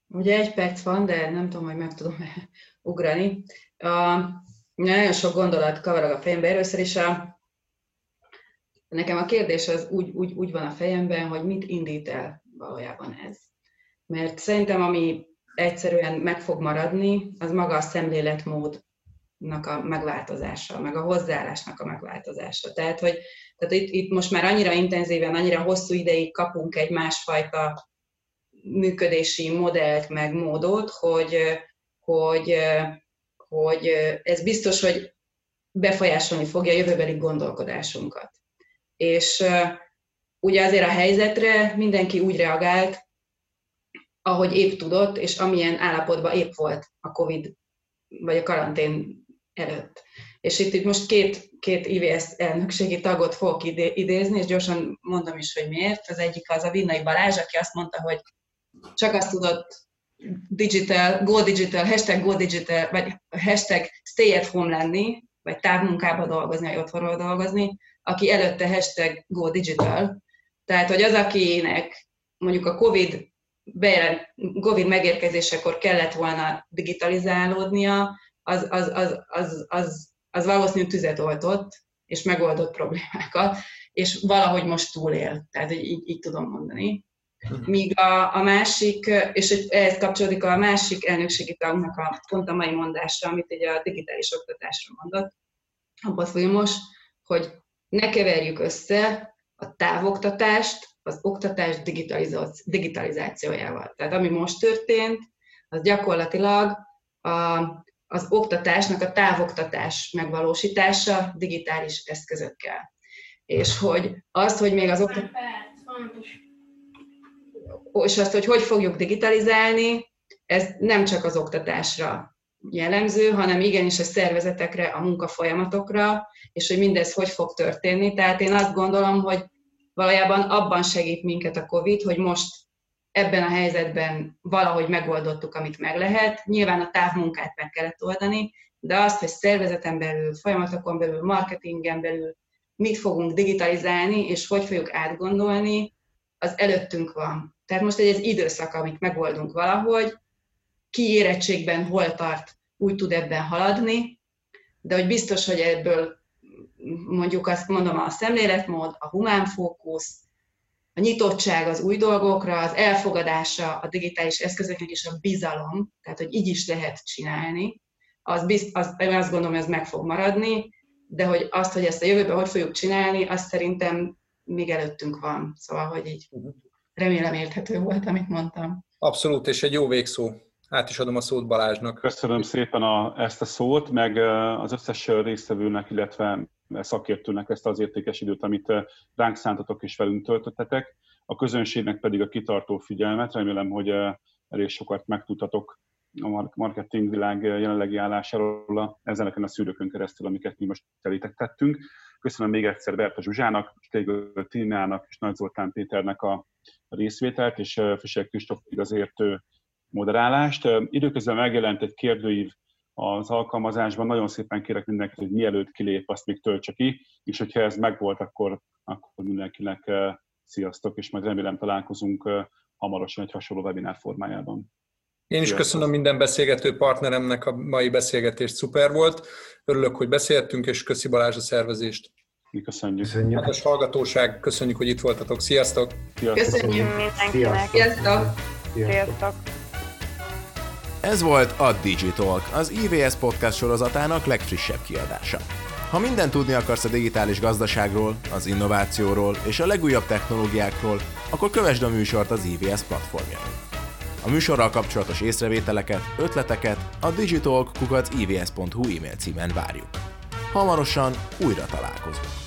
ugye egy perc van, de nem tudom, hogy meg tudom ugrani. Uh, nagyon sok gondolat kavarog a fejembe. Először is a, nekem a kérdés az úgy, úgy, úgy van a fejemben, hogy mit indít el valójában ez. Mert szerintem, ami egyszerűen meg fog maradni, az maga a szemléletmódnak a megváltozása, meg a hozzáállásnak a megváltozása. Tehát, hogy tehát itt, itt most már annyira intenzíven, annyira hosszú ideig kapunk egy másfajta működési modellt, meg módot, hogy, hogy, hogy ez biztos, hogy befolyásolni fogja a jövőbeli gondolkodásunkat. És ugye azért a helyzetre mindenki úgy reagált, ahogy épp tudott, és amilyen állapotban épp volt a COVID vagy a karantén előtt. És itt, itt most két, két IVS elnökségi tagot fogok idézni, és gyorsan mondom is, hogy miért. Az egyik az a Vinnai Balázs, aki azt mondta, hogy csak azt tudott digital, go digital, hashtag go digital, vagy hashtag stay at home lenni, vagy távmunkába dolgozni, vagy otthonról dolgozni, aki előtte hashtag go digital. Tehát, hogy az, akinek mondjuk a COVID bejelent, Covid megérkezésekor kellett volna digitalizálódnia, az, az, az, az, az, az valószínűleg tüzet oltott, és megoldott problémákat, és valahogy most túlél, tehát így, így tudom mondani. Mhm. Míg a, a másik, és ehhez kapcsolódik a másik elnökségi tagunknak a pont a mai mondása, amit egy a digitális oktatásra mondott, a folyamos, hogy ne keverjük össze a távoktatást az oktatás digitalizációjával. Tehát ami most történt, az gyakorlatilag a, az oktatásnak a távoktatás megvalósítása digitális eszközökkel. És hogy azt, hogy még az oktatás... És azt, hogy hogy fogjuk digitalizálni, ez nem csak az oktatásra jellemző, hanem igenis a szervezetekre, a munkafolyamatokra, és hogy mindez hogy fog történni. Tehát én azt gondolom, hogy valójában abban segít minket a COVID, hogy most ebben a helyzetben valahogy megoldottuk, amit meg lehet. Nyilván a távmunkát meg kellett oldani, de azt, hogy szervezeten belül, folyamatokon belül, marketingen belül mit fogunk digitalizálni, és hogy fogjuk átgondolni, az előttünk van. Tehát most egy, egy időszak, amit megoldunk valahogy, ki érettségben hol tart, úgy tud ebben haladni, de hogy biztos, hogy ebből mondjuk azt mondom, a szemléletmód, a humán fókusz, a nyitottság az új dolgokra, az elfogadása a digitális eszközöknek és a bizalom, tehát hogy így is lehet csinálni, az, bizt, az én azt gondolom, hogy ez meg fog maradni, de hogy azt, hogy ezt a jövőben hogy fogjuk csinálni, azt szerintem még előttünk van. Szóval, hogy így remélem érthető volt, amit mondtam. Abszolút, és egy jó végszó. Át is adom a szót Balázsnak. Köszönöm szépen a, ezt a szót, meg az összes résztvevőnek, illetve szakértőnek ezt az értékes időt, amit ránk szántatok és velünk töltöttetek. A közönségnek pedig a kitartó figyelmet. Remélem, hogy elég sokat megtudtatok a marketing világ jelenlegi állásáról ezeneken a szűrőkön keresztül, amiket mi most elétek tettünk. Köszönöm még egyszer Berta Zsuzsának, Stégő Tinának és Nagy Zoltán Péternek a részvételt, és Fischer Kristóf azért moderálást. Időközben megjelent egy kérdőív az alkalmazásban. Nagyon szépen kérek mindenkit, hogy mielőtt kilép, azt még töltse ki, és hogyha ez megvolt, akkor, akkor mindenkinek sziasztok, és majd remélem találkozunk hamarosan egy hasonló webinár formájában. Én is köszönöm minden beszélgető partneremnek a mai beszélgetést, szuper volt. Örülök, hogy beszéltünk, és köszi Balázs a szervezést. Mi köszönjük. köszönjük. Hát hallgatóság, köszönjük, hogy itt voltatok. Sziasztok! Sziasztok. Köszönjük mindenkinek! Sziasztok! Sziasztok! Ez volt a Digitalk, az IVS podcast sorozatának legfrissebb kiadása. Ha mindent tudni akarsz a digitális gazdaságról, az innovációról és a legújabb technológiákról, akkor kövesd a műsort az IVS platformjain. A műsorral kapcsolatos észrevételeket, ötleteket a digitalk.ivs.hu e-mail címen várjuk. Hamarosan újra találkozunk.